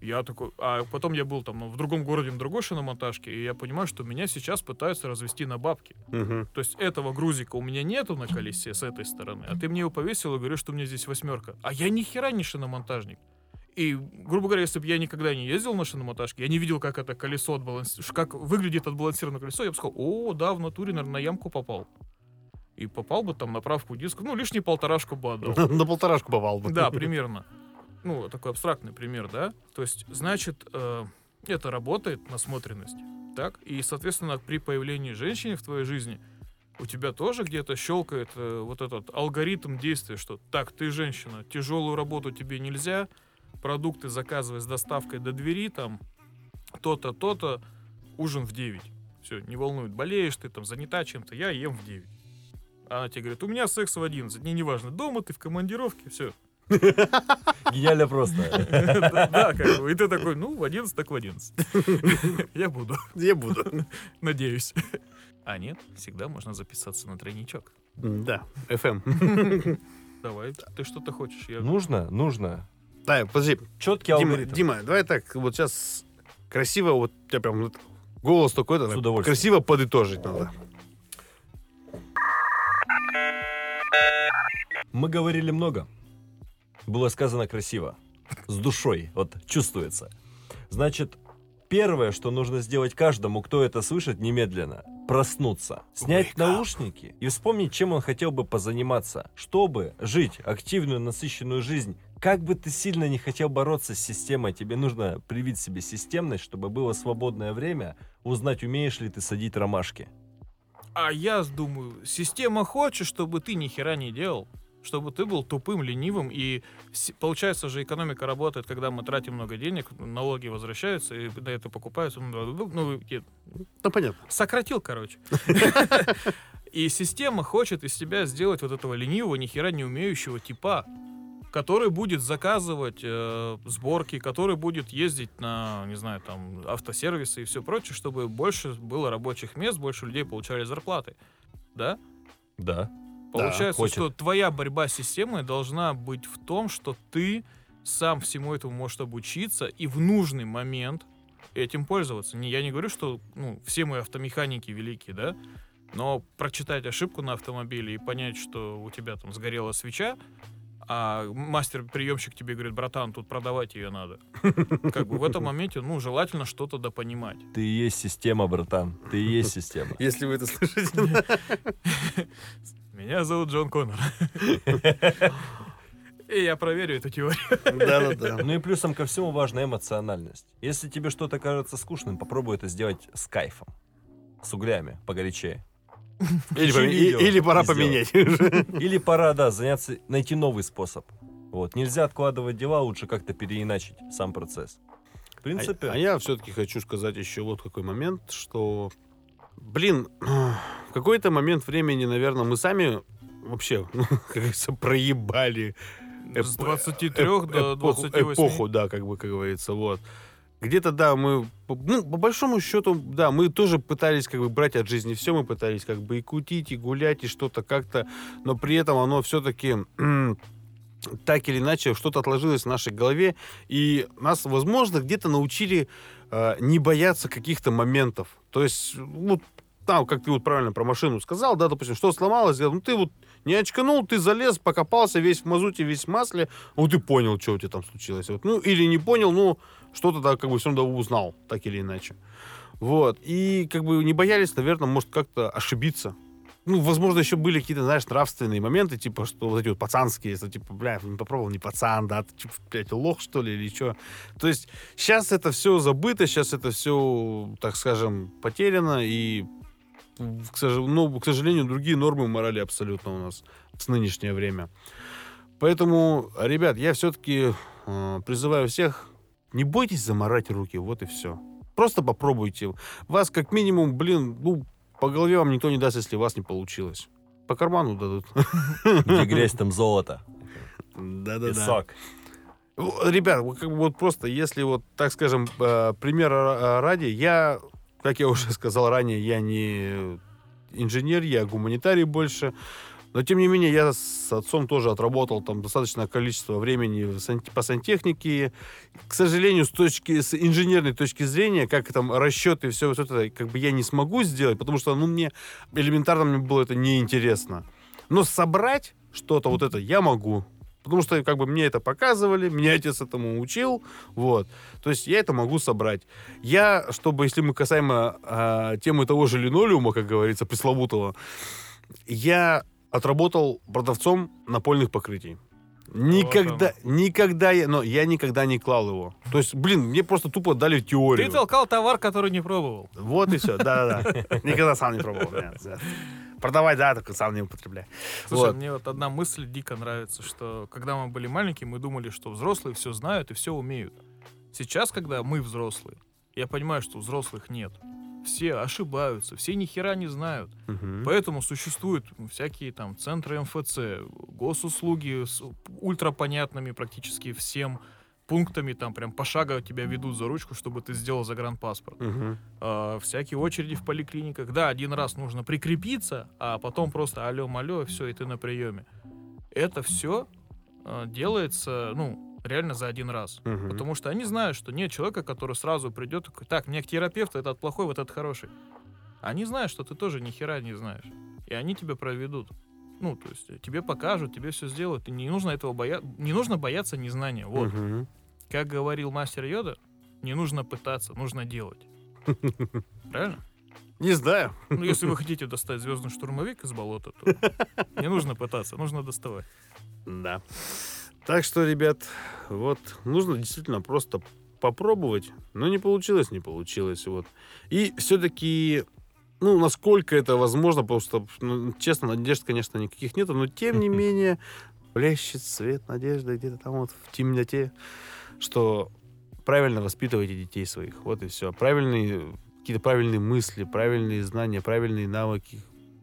Я такой, а потом я был там ну, в другом городе на другой шиномонтажке, и я понимаю, что меня сейчас пытаются развести на бабки. Мгм. То есть этого грузика у меня нету на колесе с этой стороны, а ты мне его повесил и говоришь, что у меня здесь восьмерка. А я ни хера не шиномонтажник. И, грубо говоря, если бы я никогда не ездил на шиномонтажке, я не видел, как это колесо отбаланси... как выглядит отбалансированное колесо, я бы сказал, о, да, в натуре, наверное, на ямку попал. И попал бы там на правку диска, ну, лишний полторашку бы отдал. *laughs* На полторашку попал бы. Да, примерно. Ну, такой абстрактный пример, да? То есть, значит, э, это работает, насмотренность, так? И, соответственно, при появлении женщины в твоей жизни у тебя тоже где-то щелкает э, вот этот алгоритм действия, что так, ты женщина, тяжелую работу тебе нельзя, продукты заказывай с доставкой до двери, там, то-то, то-то, ужин в 9. Все, не волнует, болеешь ты там, занята чем-то, я ем в 9. Она тебе говорит, у меня секс в 11, мне неважно, дома ты в командировке, все, *laughs* Гениально просто. *laughs* Да, как бы. И ты такой, ну, в 11 так в 11. *laughs* Я буду, Я буду. надеюсь. А нет, всегда можно записаться на тройничок. Да, FM. Давай, ты что-то хочешь? Я... Нужно, нужно. Да, подожди. Четкий Дима, алгоритм. Дима, давай так, вот сейчас красиво, вот у тебя прям голос такой-то, удовольствием. красиво подытожить надо. Мы говорили много. Было сказано красиво. С душой. Вот чувствуется. Значит, первое, что нужно сделать каждому, кто это слышит, немедленно. Проснуться. Снять Wake up. наушники и вспомнить, чем он хотел бы позаниматься. Чтобы жить активную, насыщенную жизнь. Как бы ты сильно не хотел бороться с системой, тебе нужно привить себе системность, чтобы было свободное время узнать, умеешь ли ты садить ромашки. А я думаю, система хочет, чтобы ты ни хера не делал. Чтобы ты был тупым, ленивым. И получается же, экономика работает, когда мы тратим много денег, налоги возвращаются, и на это покупаются. Ну, ну, я Ну, понятно. Сократил, короче. *laughs* И система хочет из тебя сделать вот этого ленивого, ни хера не умеющего типа, который будет заказывать э, сборки, который будет ездить на, не знаю, там, автосервисы и все прочее, чтобы больше было рабочих мест, больше людей получали зарплаты. Да? Да. Получается, хочет. что твоя борьба с системой должна быть в том, что ты сам всему этому можешь обучиться и в нужный момент этим пользоваться. Не, я не говорю, что ну, все мы автомеханики великие, да, но прочитать ошибку на автомобиле и понять, что у тебя там сгорела свеча, а мастер-приемщик тебе говорит, братан, тут продавать ее надо. *laughs* Как бы в этом моменте, ну, желательно что-то допонимать. Ты и есть система, братан. Ты и есть система. *laughs* Если вы это слышите. *laughs* Меня зовут Джон Коннор. И я проверю эту теорию. Да-да-да. Ну и плюсом ко всему важна эмоциональность. Если тебе что-то кажется скучным, попробуй это сделать с кайфом. С углями, погорячее. Или, и- или пора поменять. *laughs* Или пора, да, заняться, найти новый способ. Вот. Нельзя откладывать дела, лучше как-то переиначить сам процесс. В принципе, А, а я все-таки хочу сказать еще вот какой момент, что, блин, *clears throat* в какой-то момент времени, наверное, мы сами вообще, ну, *laughs* как говорится, проебали С эп- 23 эп- до эпоху, 28. эпоху, да, как бы, как говорится, вот. Где-то, да, мы, ну, по большому счету, да, мы тоже пытались, как бы, брать от жизни все, мы пытались, как бы, и кутить, и гулять, и что-то как-то, но при этом оно все-таки так или иначе что-то отложилось в нашей голове, и нас, возможно, где-то научили э, не бояться каких-то моментов. То есть, вот там, как ты вот правильно про машину сказал, да, допустим, что сломалось, ну ты вот не очканул, ты залез, покопался весь в мазуте, весь в масле, вот ты понял, что у тебя там случилось. Вот, ну, или не понял, ну, что-то да, как бы все равно узнал, так или иначе. Вот. И как бы не боялись, наверное, может, как-то ошибиться. Ну, возможно, еще были какие-то, знаешь, нравственные моменты, типа, что вот эти вот пацанские, что, типа, бля, не попробовал, не пацан, да, ты, типа, блядь, лох, что ли, или что. То есть сейчас это все забыто, сейчас это все, так скажем, потеряно, и, к, сож- ну, к сожалению, другие нормы морали абсолютно у нас в нынешнее время. Поэтому, ребят, я все-таки призываю всех, не бойтесь заморать руки, вот и все. Просто попробуйте. Вас как минимум, блин, ну, по голове вам никто не даст, если у вас не получилось. По карману дадут. Где грязь, там золото. Да-да-да. Песок. Ребят, вот просто, если вот, так скажем, э, примера э, ради, я, как я уже сказал ранее, я не инженер, я гуманитарий больше. Но, тем не менее, я с отцом тоже отработал там достаточное количество времени по сантехнике. К сожалению, с точки с инженерной точки зрения, как там расчеты и все вот это, как бы я не смогу сделать, потому что, ну, мне элементарно мне было это неинтересно. Но собрать что-то вот это я могу. Потому что как бы мне это показывали, меня отец этому учил, вот. То есть я это могу собрать. Я, чтобы, если мы касаемо а, темы того же линолеума, как говорится, пресловутого, я отработал продавцом напольных покрытий. Никогда, никогда я, но я никогда не клал его. То есть, блин, мне просто тупо дали теорию. Ты толкал товар, который не пробовал. Вот и все, да-да-да. Никогда сам не пробовал. Нет, да. Продавать, да, только сам не употребляю. Слушай, Вот. мне вот одна мысль дико нравится, что когда мы были маленькие, мы думали, что взрослые все знают и все умеют. Сейчас, когда мы взрослые, я понимаю, что взрослых нет. Все ошибаются, все ни хера не знают. Мгм. Поэтому существуют всякие там центры МФЦ, госуслуги с ультрапонятными практически всем пунктами, там прям пошагово тебя ведут за ручку, чтобы ты сделал загранпаспорт. Мгм. А, всякие очереди в поликлиниках. Да, один раз нужно прикрепиться, а потом просто алло-малё, все, и ты на приеме. Это все делается, ну, реально за один раз. Мгм. Потому что они знают, что нет человека, который сразу придет такой, так, мне к терапевту, этот плохой, вот этот хороший. Они знают, что ты тоже ни хера не знаешь. И они тебя проведут. Ну, то есть э, тебе покажут, тебе все сделают. И не нужно этого бояться. Не нужно бояться незнания. Вот. Мгм. Как говорил мастер Йода, не нужно пытаться, нужно делать. *laughs* Правильно? Не знаю. Ну, если вы хотите достать звездный штурмовик из болота, то не нужно пытаться, нужно доставать. Да. Так что, ребят, вот нужно действительно просто попробовать. Но не получилось, не получилось. Вот. И все-таки, ну, насколько это возможно, просто, ну, честно, надежд, конечно, никаких нету, но тем не *laughs* менее, блещет свет надежды где-то там вот в темноте, что правильно воспитывайте детей своих. Вот и все. Правильные, какие-то правильные мысли, правильные знания, правильные навыки,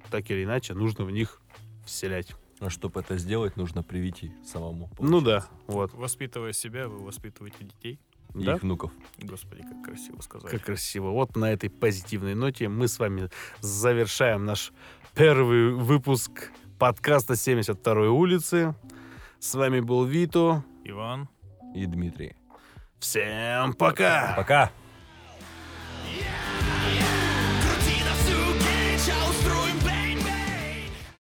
так или иначе, нужно в них вселять. А чтобы это сделать, нужно привить и самому. Ну да, вот. Воспитывая себя, вы воспитываете детей. И Да? их внуков. Господи, как красиво сказать. Как красиво. Вот на этой позитивной ноте мы с вами завершаем наш первый выпуск подкаста 72-й улицы. С вами был Вито. Иван и Дмитрий. Всем пока! Пока! Yeah!